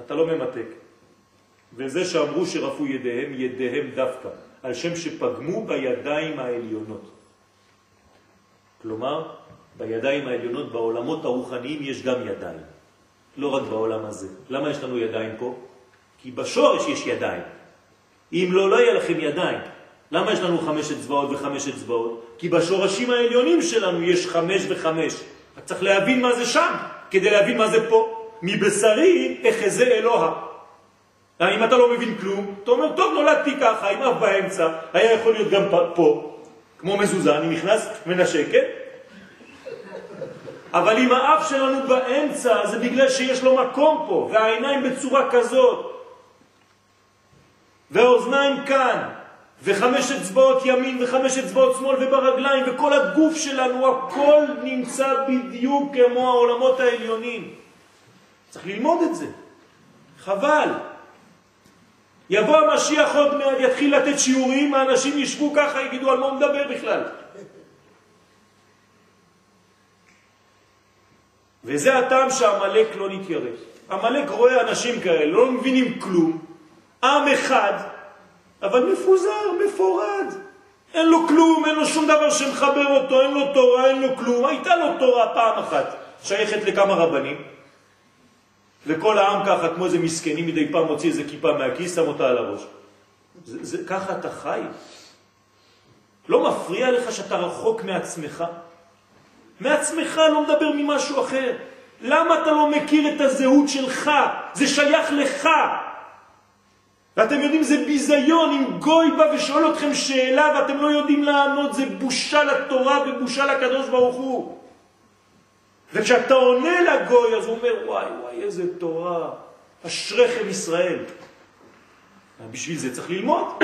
אתה לא ממתק. וזה שאמרו שרפו ידיהם, ידיהם דווקא, על שם שפגמו בידיים העליונות. כלומר, בידיים העליונות, בעולמות הרוחניים יש גם ידיים, לא רק בעולם הזה. למה יש לנו ידיים פה? כי בשורש יש ידיים. אם לא, לא יהיה לכם ידיים. למה יש לנו חמש אצבעות וחמש אצבעות? כי בשורשים העליונים שלנו יש חמש וחמש. אתה צריך להבין מה זה שם, כדי להבין מה זה פה. מבשרי אחזה אלוה. אם אתה לא מבין כלום, אתה אומר, טוב, נולדתי ככה, עם אף באמצע, היה יכול להיות גם פה, כמו מזוזה, אני נכנס, מנשקת, כן? אבל אם האף שלנו באמצע, זה בגלל שיש לו מקום פה, והעיניים בצורה כזאת, והאוזניים כאן, וחמש אצבעות ימין וחמש אצבעות שמאל וברגליים, וכל הגוף שלנו, הכל נמצא בדיוק כמו העולמות העליונים. צריך ללמוד את זה. חבל. יבוא המשיח עוד מעט, יתחיל לתת שיעורים, האנשים ישבו ככה, יגידו על מה הוא מדבר בכלל. וזה הטעם שהמלאק לא נתיירא. המלאק רואה אנשים כאלה, לא מבינים כלום, עם אחד, אבל מפוזר, מפורד. אין לו כלום, אין לו שום דבר שמחבר אותו, אין לו תורה, אין לו כלום. הייתה לו תורה פעם אחת, שייכת לכמה רבנים, וכל העם ככה, כמו איזה מסכנים, מדי פעם מוציא איזה כיפה מהכיס, שם אותה על הראש. זה, זה, ככה אתה חי? לא מפריע לך שאתה רחוק מעצמך? מעצמך לא מדבר ממשהו אחר. למה אתה לא מכיר את הזהות שלך? זה שייך לך. ואתם יודעים, זה ביזיון אם גוי בא ושואל אתכם שאלה ואתם לא יודעים לענות, זה בושה לתורה ובושה לקדוש ברוך הוא. וכשאתה עונה לגוי, אז הוא אומר, וואי, וואי, איזה תורה, אשריכם ישראל. בשביל זה צריך ללמוד.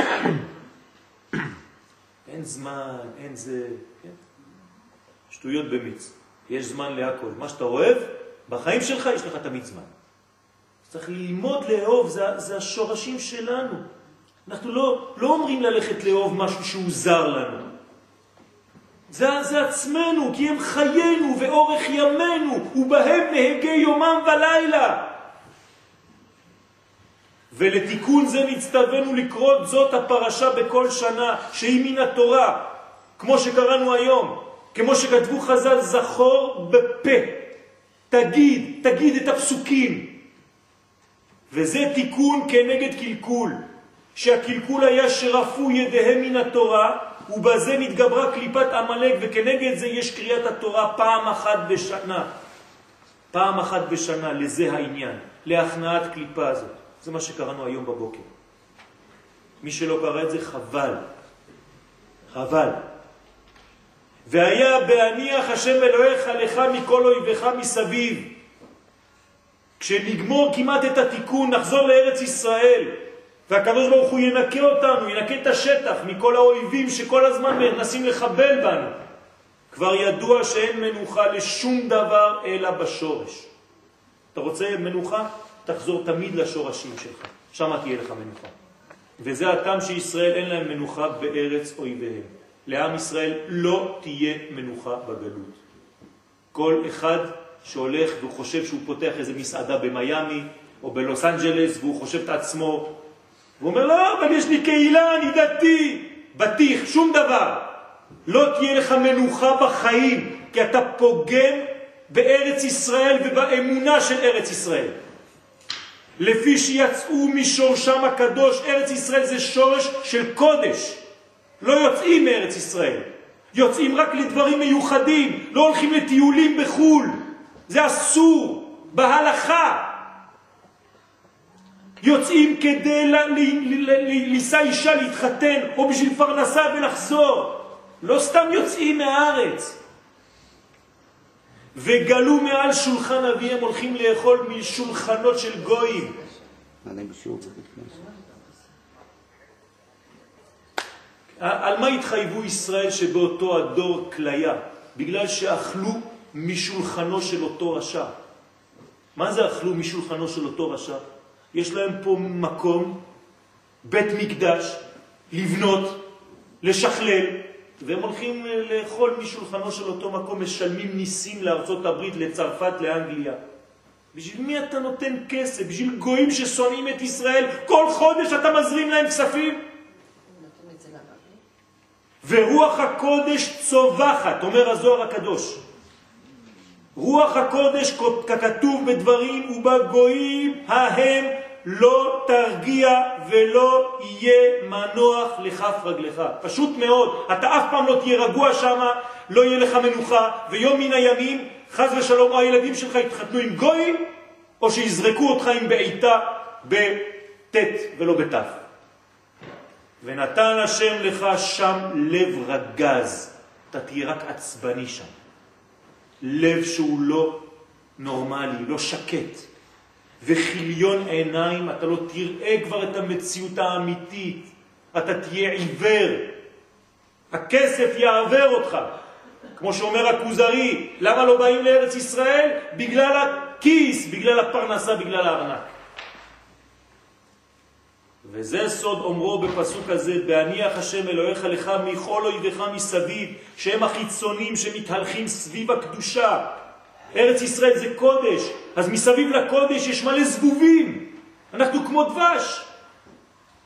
אין זמן, אין זה, כן? שטויות במיץ. יש זמן להכל. מה שאתה אוהב, בחיים שלך יש לך תמיד זמן. צריך ללמוד לאהוב, זה, זה השורשים שלנו. אנחנו לא, לא אומרים ללכת לאהוב משהו שהוא זר לנו. זה, זה עצמנו, כי הם חיינו ואורך ימינו, ובהם נהגי יומם ולילה. ולתיקון זה נצטווינו לקרוא זאת הפרשה בכל שנה, שהיא מן התורה, כמו שקראנו היום, כמו שכתבו חז"ל, זכור בפה, תגיד, תגיד את הפסוקים. וזה תיקון כנגד קלקול, שהקלקול היה שרפו ידיהם מן התורה, ובזה נתגברה קליפת עמלק, וכנגד זה יש קריאת התורה פעם אחת בשנה. פעם אחת בשנה, לזה העניין, להכנעת קליפה הזאת. זה מה שקראנו היום בבוקר. מי שלא קרא את זה, חבל. חבל. והיה בהניח השם אלוהיך לך מכל אויביך מסביב. כשנגמור כמעט את התיקון, נחזור לארץ ישראל, והקדוש ברוך הוא ינקה אותנו, ינקה את השטח מכל האויבים שכל הזמן מנסים לחבל בנו. כבר ידוע שאין מנוחה לשום דבר אלא בשורש. אתה רוצה מנוחה? תחזור תמיד לשורשים שלך, שם תהיה לך מנוחה. וזה הטעם שישראל אין להם מנוחה בארץ אויביהם. לעם ישראל לא תהיה מנוחה בגלות. כל אחד שהולך והוא חושב שהוא פותח איזה מסעדה במיאמי או בלוס אנג'לס והוא חושב את עצמו, הוא אומר, לא, אבל יש לי קהילה, אני דתי, בטיח, שום דבר. לא תהיה לך מנוחה בחיים, כי אתה פוגם בארץ ישראל ובאמונה של ארץ ישראל. לפי שיצאו משורשם הקדוש, ארץ ישראל זה שורש של קודש. לא יוצאים מארץ ישראל, יוצאים רק לדברים מיוחדים, לא הולכים לטיולים בחו"ל, זה אסור, בהלכה. יוצאים כדי לישא אישה להתחתן או בשביל פרנסה ולחזור. לא סתם יוצאים מהארץ. וגלו מעל שולחן אביהם, הולכים לאכול משולחנות של גויים. על מה התחייבו ישראל שבאותו הדור כליה? בגלל שאכלו משולחנו של אותו רשע. מה זה אכלו משולחנו של אותו רשע? יש להם פה מקום, בית מקדש, לבנות, לשכלל, והם הולכים לאכול משולחנו של אותו מקום, משלמים ניסים לארצות הברית, לצרפת, לאנגליה. בשביל מי אתה נותן כסף? בשביל גויים ששונאים את ישראל? כל חודש אתה מזרים להם כספים? ורוח הקודש צובחת, אומר הזוהר הקדוש. רוח הקודש ככתוב בדברים ובגויים ההם לא תרגיע ולא יהיה מנוח לכף רגלך. פשוט מאוד, אתה אף פעם לא תהיה רגוע שם, לא יהיה לך מנוחה, ויום מן הימים, חז ושלום, או הילדים שלך יתחתנו עם גויים, או שיזרקו אותך עם בעיטה בט' ולא בת'. ונתן השם לך שם לב רגז, אתה תהיה רק עצבני שם. לב שהוא לא נורמלי, לא שקט. וחיליון עיניים, אתה לא תראה כבר את המציאות האמיתית, אתה תהיה עיוור. הכסף יעבר אותך. כמו שאומר הכוזרי, למה לא באים לארץ ישראל? בגלל הכיס, בגלל הפרנסה, בגלל הארנק. וזה סוד אומרו בפסוק הזה, בהניח השם אלוהיך לך מכל אויביך מסביב, שהם החיצונים שמתהלכים סביב הקדושה. ארץ ישראל זה קודש, אז מסביב לקודש יש מלא זבובים. אנחנו כמו דבש.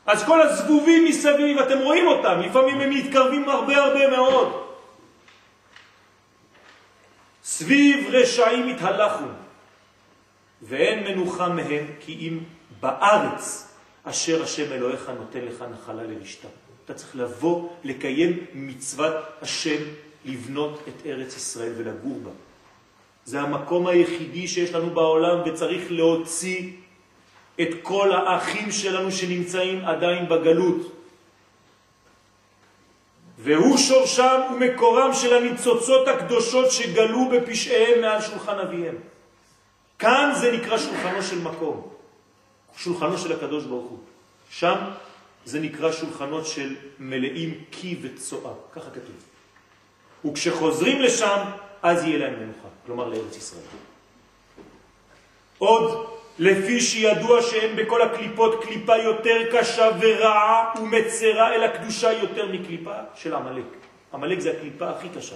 אז כל הזבובים מסביב, אתם רואים אותם, לפעמים הם מתקרבים הרבה הרבה מאוד. סביב רשעים התהלכו, ואין מנוחה מהם, כי אם בארץ אשר השם אלוהיך נותן לך נחלה לרשתה. אתה צריך לבוא, לקיים מצוות השם, לבנות את ארץ ישראל ולגור בה. זה המקום היחידי שיש לנו בעולם וצריך להוציא את כל האחים שלנו שנמצאים עדיין בגלות. והוא שורשם ומקורם של הניצוצות הקדושות שגלו בפשעיהם מעל שולחן אביהם. כאן זה נקרא שולחנו של מקום. שולחנו של הקדוש ברוך הוא. שם זה נקרא שולחנות של מלאים קי וצואה, ככה כתוב. וכשחוזרים לשם, אז יהיה להם מנוחה, כלומר לארץ ישראל. עוד, לפי שידוע שאין בכל הקליפות קליפה יותר קשה ורעה ומצרה, אלא קדושה יותר מקליפה של עמלק. עמלק זה הקליפה הכי קשה.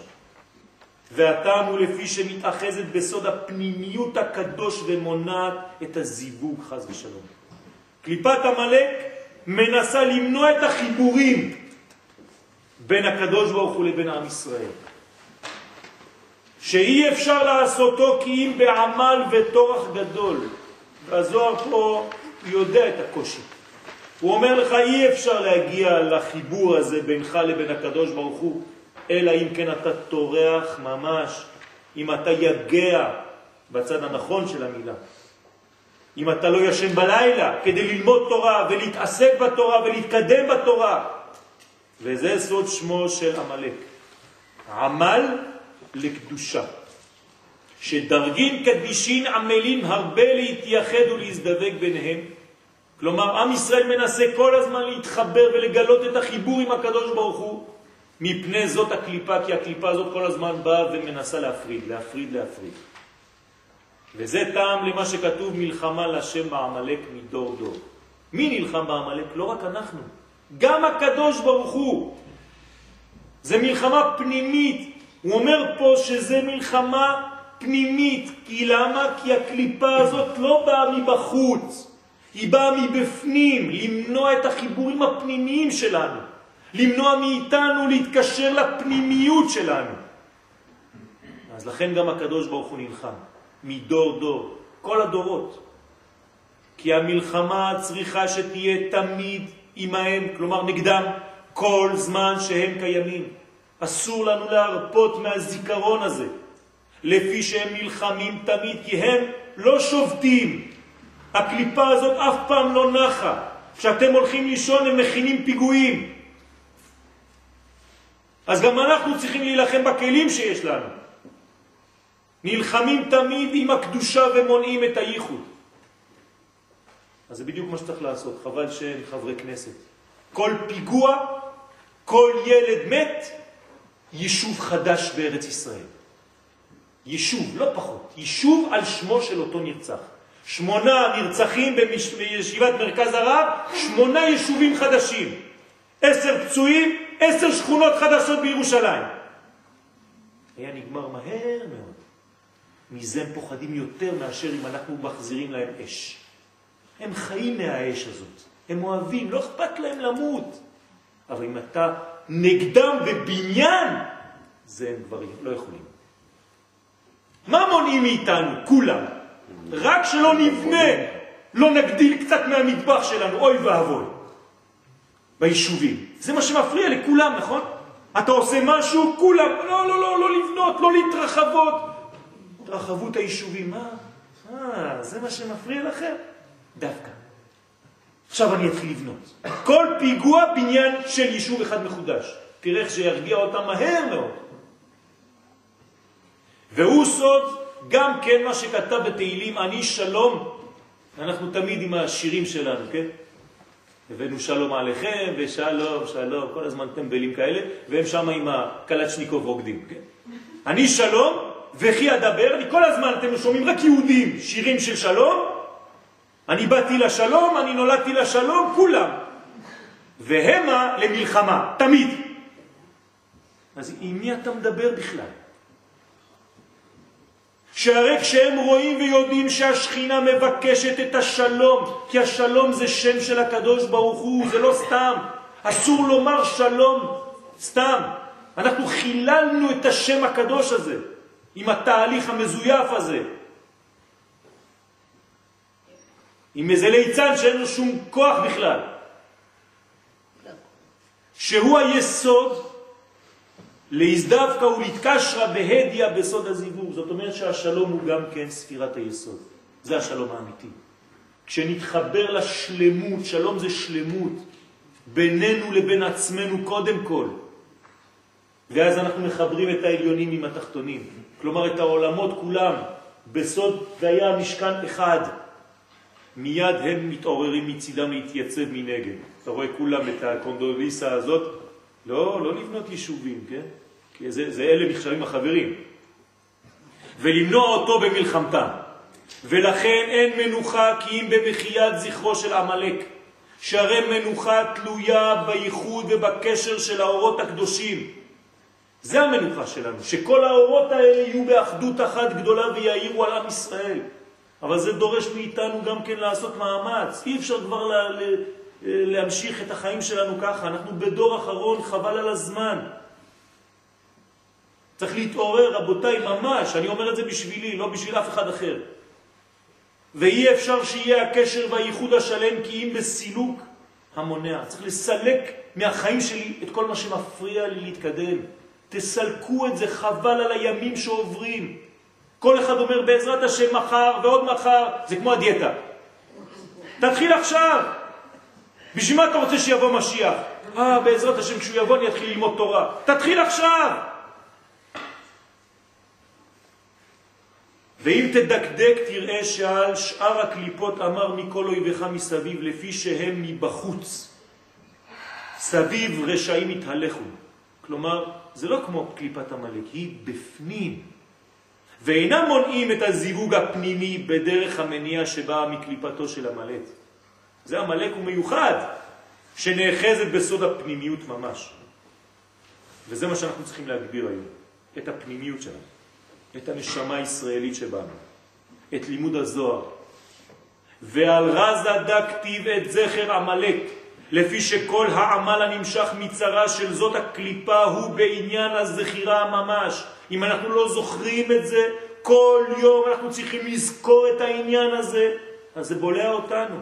והטעם הוא לפי שמתאחזת בסוד הפנימיות הקדוש ומונעת את הזיווג חז ושלום. קליפת המלאק מנסה למנוע את החיבורים בין הקדוש ברוך הוא לבין עם ישראל. שאי אפשר לעשותו כי אם בעמל וטורח גדול. והזוהר פה יודע את הקושי. הוא אומר לך, אי אפשר להגיע לחיבור הזה בינך לבין הקדוש ברוך הוא, אלא אם כן אתה תורח ממש, אם אתה יגע בצד הנכון של המילה. אם אתה לא ישן בלילה כדי ללמוד תורה ולהתעסק בתורה ולהתקדם בתורה. וזה סוד שמו של עמלק. עמל לקדושה. שדרגים קדישין עמלים הרבה להתייחד ולהזדבק ביניהם. כלומר, עם ישראל מנסה כל הזמן להתחבר ולגלות את החיבור עם הקדוש ברוך הוא, מפני זאת הקליפה, כי הקליפה הזאת כל הזמן באה ומנסה להפריד, להפריד, להפריד. וזה טעם למה שכתוב מלחמה לשם בעמלק מדור דור. מי נלחם בעמלק? לא רק אנחנו, גם הקדוש ברוך הוא. זה מלחמה פנימית. הוא אומר פה שזה מלחמה פנימית. כי למה? כי הקליפה הזאת לא באה מבחוץ, היא באה מבפנים, למנוע את החיבורים הפנימיים שלנו, למנוע מאיתנו להתקשר לפנימיות שלנו. אז לכן גם הקדוש ברוך הוא נלחם. מדור דור, כל הדורות. כי המלחמה צריכה שתהיה תמיד עמהם, כלומר נגדם, כל זמן שהם קיימים. אסור לנו להרפות מהזיכרון הזה, לפי שהם נלחמים תמיד, כי הם לא שובתים. הקליפה הזאת אף פעם לא נחה. כשאתם הולכים לישון הם מכינים פיגועים. אז גם אנחנו צריכים להילחם בכלים שיש לנו. נלחמים תמיד עם הקדושה ומונעים את הייחוד. אז זה בדיוק מה שצריך לעשות, חבל שאין חברי כנסת. כל פיגוע, כל ילד מת, יישוב חדש בארץ ישראל. יישוב, לא פחות, יישוב על שמו של אותו נרצח. שמונה נרצחים בישיבת מרכז הרב, שמונה יישובים חדשים. עשר פצועים, עשר שכונות חדשות בירושלים. היה נגמר מהר מאוד. מזה הם פוחדים יותר מאשר אם אנחנו מחזירים להם אש. הם חיים מהאש הזאת, הם אוהבים, לא אכפת להם למות. אבל אם אתה נגדם בבניין, זה הם כבר לא יכולים. מה מונעים מאיתנו? כולם. רק שלא נבנה, לא נגדיל קצת מהמטבח שלנו, אוי ואבוי. ביישובים. זה מה שמפריע לכולם, נכון? אתה עושה משהו, כולם, לא, לא, לא, לא לבנות, לא להתרחבות. התרחבות היישובים. מה? אה, זה מה שמפריע לכם? דווקא. עכשיו אני אתחיל לבנות. כל פיגוע בניין של יישוב אחד מחודש. תראה איך שירגיע אותם מהר מאוד. והוא סוד גם כן מה שכתב בתהילים, אני שלום. אנחנו תמיד עם השירים שלנו, כן? הבאנו שלום עליכם ושלום, שלום, כל הזמן טמבלים כאלה, והם שם עם הקלצ'ניקוב רוקדים, כן? אני שלום, וכי אדבר, אני כל הזמן, אתם שומעים רק יהודים, שירים של שלום, אני באתי לשלום, אני נולדתי לשלום, כולם. והמה למלחמה, תמיד. אז עם מי אתה מדבר בכלל? שהרי כשהם רואים ויודעים שהשכינה מבקשת את השלום, כי השלום זה שם של הקדוש ברוך הוא, זה לא סתם. אסור לומר שלום סתם. אנחנו חיללנו את השם הקדוש הזה. עם התהליך המזויף הזה. עם איזה ליצן שאין לו שום כוח בכלל. שהוא היסוד להזדווקא ולהתקשרה בהדיה בסוד הזיווג. זאת אומרת שהשלום הוא גם כן ספירת היסוד. זה השלום האמיתי. כשנתחבר לשלמות, שלום זה שלמות, בינינו לבין עצמנו קודם כל. ואז אנחנו מחברים את העליונים עם התחתונים. כלומר את העולמות כולם, בסוד והיה משכן אחד. מיד הם מתעוררים מצידם להתייצב מנגד. אתה רואה כולם את הקונדוליסה הזאת, לא, לא לבנות יישובים, כן? כי זה, זה אלה נחשבים החברים. ולמנוע אותו במלחמתם. ולכן אין מנוחה כי אם במחיית זכרו של עמלק, שהרי מנוחה תלויה בייחוד ובקשר של האורות הקדושים. זה המנוחה שלנו, שכל האורות האלה יהיו באחדות אחת גדולה ויעירו על עם ישראל. אבל זה דורש מאיתנו גם כן לעשות מאמץ. אי אפשר כבר לה, לה, להמשיך את החיים שלנו ככה. אנחנו בדור אחרון, חבל על הזמן. צריך להתעורר, רבותיי, ממש. אני אומר את זה בשבילי, לא בשביל אף אחד אחר. ואי אפשר שיהיה הקשר והייחוד השלם כי אם בסילוק המונע. צריך לסלק מהחיים שלי את כל מה שמפריע לי להתקדם. תסלקו את זה, חבל על הימים שעוברים. כל אחד אומר בעזרת השם מחר ועוד מחר, זה כמו הדיאטה. תתחיל עכשיו. בשביל מה אתה רוצה שיבוא משיח? אה, בעזרת השם כשהוא יבוא אני אתחיל ללמוד תורה. תתחיל עכשיו. ואם תדקדק תראה שעל שאר הקליפות אמר מכל אויבך מסביב לפי שהם מבחוץ. סביב רשעים התהלכו. כלומר, זה לא כמו קליפת המלאק, היא בפנים. ואינם מונעים את הזיווג הפנימי בדרך המניע שבאה מקליפתו של המלאק. זה המלאק הוא מיוחד, שנאחזת בסוד הפנימיות ממש. וזה מה שאנחנו צריכים להגביר היום, את הפנימיות שלנו. את הנשמה הישראלית שבנו, את לימוד הזוהר. ועל רזה דק כתיב את זכר עמלק, לפי שכל העמל הנמשך מצרה של זאת הקליפה הוא בעניין הזכירה ממש. אם אנחנו לא זוכרים את זה, כל יום אנחנו צריכים לזכור את העניין הזה, אז זה בולע אותנו.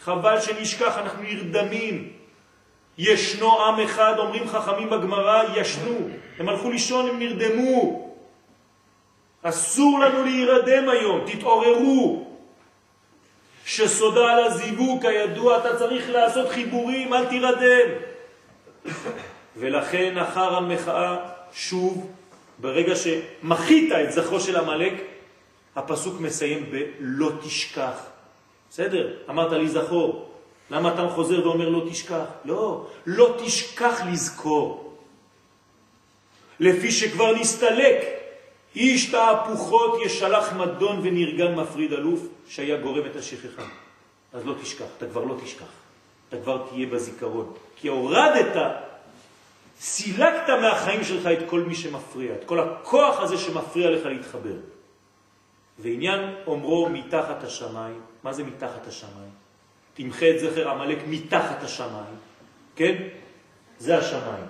חבל שנשכח, אנחנו נרדמים. ישנו עם אחד, אומרים חכמים בגמרא, ישנו. הם הלכו לישון, הם נרדמו. אסור לנו להירדם היום, תתעוררו. שסודה על הזיווג, כידוע, אתה צריך לעשות חיבורים, אל תירדם. ולכן אחר המחאה, שוב, ברגע שמחית את זכרו של המלאק, הפסוק מסיים ב"לא תשכח". בסדר? אמרת לי זכור. למה אתה חוזר ואומר לא תשכח? לא, לא תשכח לזכור. לפי שכבר נסתלק איש תהפוכות ישלח מדון ונרגן מפריד אלוף שהיה גורם את השכחה. אז לא תשכח, אתה כבר לא תשכח. אתה כבר תהיה בזיכרון. כי הורדת, סילקת מהחיים שלך את כל מי שמפריע, את כל הכוח הזה שמפריע לך להתחבר. ועניין אומרו מתחת השמיים, מה זה מתחת השמיים? תמחה את זכר עמלק מתחת השמיים, כן? זה השמיים.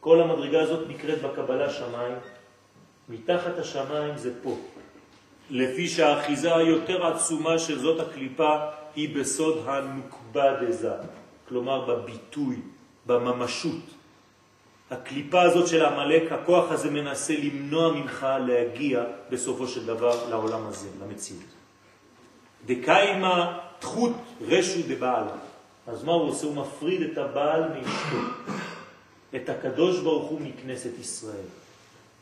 כל המדרגה הזאת נקראת בקבלה שמיים, מתחת השמיים זה פה. לפי שהאחיזה היותר עצומה של זאת הקליפה היא בסוד הנוקבה דזה, כלומר בביטוי, בממשות. הקליפה הזאת של המלאק, הכוח הזה מנסה למנוע ממך להגיע בסופו של דבר לעולם הזה, למציאות. דקיימה תחות רשו דבעל. אז מה הוא עושה? הוא מפריד את הבעל מאשתו, את הקדוש ברוך הוא מכנסת ישראל.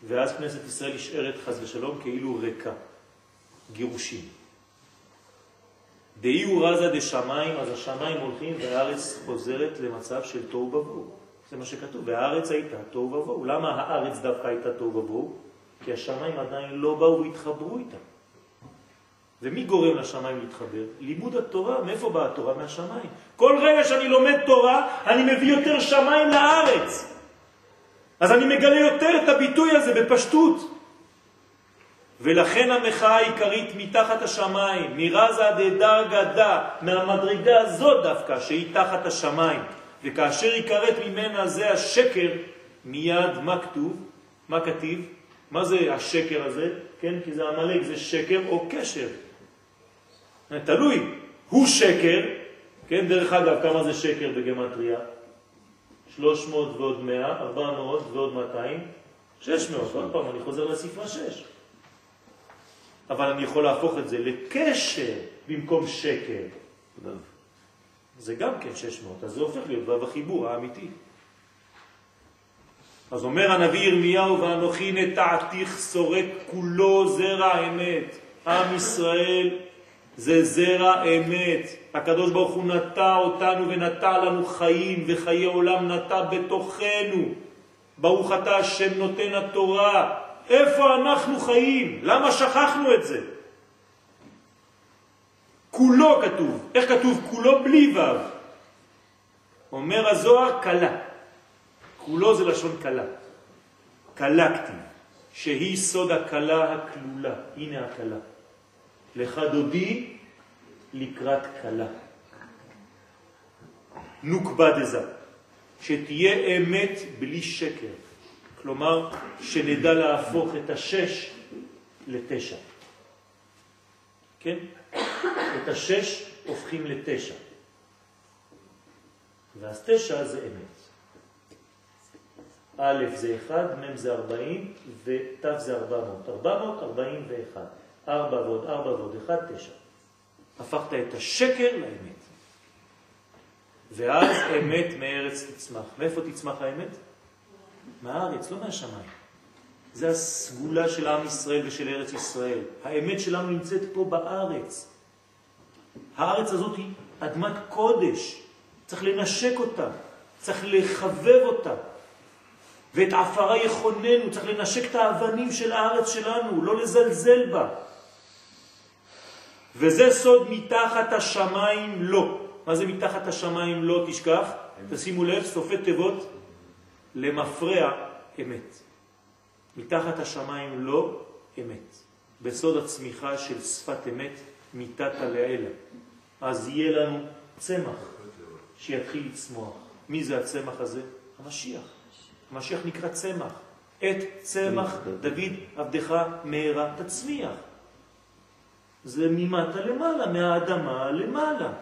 ואז כנסת ישראל נשארת חז ושלום כאילו ריקה, גירושים. דאי הוא רזה דשמיים, אז השמיים הולכים והארץ חוזרת למצב של תוהו ובוהו. זה מה שכתוב, והארץ הייתה תוהו ובוהו. למה הארץ דווקא הייתה תוהו ובוהו? כי השמיים עדיין לא באו והתחברו איתה. ומי גורם לשמיים להתחבר? לימוד התורה. מאיפה באה התורה? מהשמיים. כל רגע שאני לומד תורה, אני מביא יותר שמיים לארץ. אז אני מגלה יותר את הביטוי הזה בפשטות. ולכן המחאה העיקרית מתחת השמיים, מרזה דדרגדה, מהמדרגה הזאת דווקא, שהיא תחת השמיים. וכאשר יקרת ממנה זה השקר, מיד מה כתוב? מה כתיב? מה זה השקר הזה? כן, כי זה המלאק, זה שקר או קשר. תלוי, הוא שקר, כן, דרך אגב, כמה זה שקר בגמטריה? 300 ועוד 100, 400 ועוד 200, 600. עוד פעם, אני חוזר לספרה 6. אבל אני יכול להפוך את זה לקשר במקום שקר. זה גם כן 600, אז זה הופך להיות וו החיבור האמיתי. אז אומר הנביא ירמיהו, ואנוכי נטעתיך סורק כולו זרע אמת. עם ישראל זה זרע אמת. הקדוש ברוך הוא נטע אותנו ונטע לנו חיים, וחיי עולם נטע בתוכנו. ברוך אתה השם נותן התורה. איפה אנחנו חיים? למה שכחנו את זה? כולו כתוב. איך כתוב? כולו בלי ו'. אומר הזוהר, קלה. כולו זה לשון קלה. קלקתי, שהיא סוד הקלה הכלולה. הנה הקלה. לך דודי לקראת קלה. נוקבה דזה, שתהיה אמת בלי שקר. כלומר, שנדע להפוך את השש לתשע. כן? את השש הופכים לתשע. ואז תשע זה אמת. א' זה 1, מ' זה 40 ות' זה 400. 441. 4 ועוד 4 ועוד 1, 9. הפכת את השקר לאמת. ואז אמת מארץ תצמח. מאיפה תצמח האמת? מהארץ, לא מהשמיים. זה הסגולה של עם ישראל ושל ארץ ישראל. האמת שלנו נמצאת פה בארץ. הארץ הזאת היא אדמת קודש, צריך לנשק אותה, צריך לחבב אותה. ואת עפרה יכוננו, צריך לנשק את האבנים של הארץ שלנו, לא לזלזל בה. וזה סוד מתחת השמיים לא. מה זה מתחת השמיים לא תשכח? תשימו לב, סופי תיבות למפרע אמת. מתחת השמיים לא אמת. בסוד הצמיחה של שפת אמת מיטת הלעילה. אז יהיה לנו צמח שיתחיל לצמוח. מי זה הצמח הזה? המשיח. המשיח נקרא צמח. את צמח דוד עבדך מהרה תצמיח. זה ממטה למעלה, מהאדמה למעלה.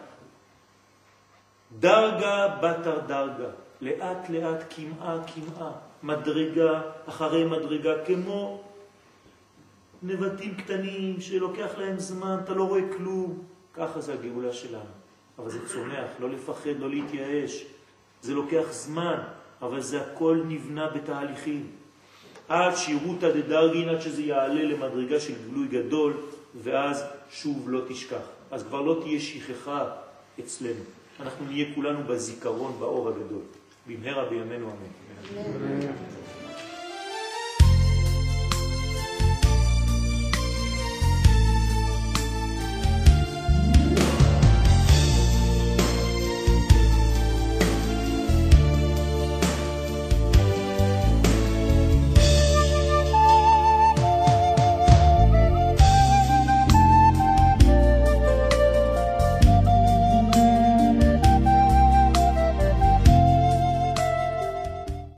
דרגה בתר דרגה, לאט לאט, כמעה כמעה, מדרגה אחרי מדרגה, כמו נבטים קטנים שלוקח להם זמן, אתה לא רואה כלום. ככה זה הגאולה שלנו. אבל זה צומח, לא לפחד, לא להתייאש. זה לוקח זמן, אבל זה הכל נבנה בתהליכים. עד שירותא דדרגין, עד שזה יעלה למדרגה של גלוי גדול, ואז שוב לא תשכח. אז כבר לא תהיה שכחה אצלנו. אנחנו נהיה כולנו בזיכרון, באור הגדול. במהרה בימינו אמן.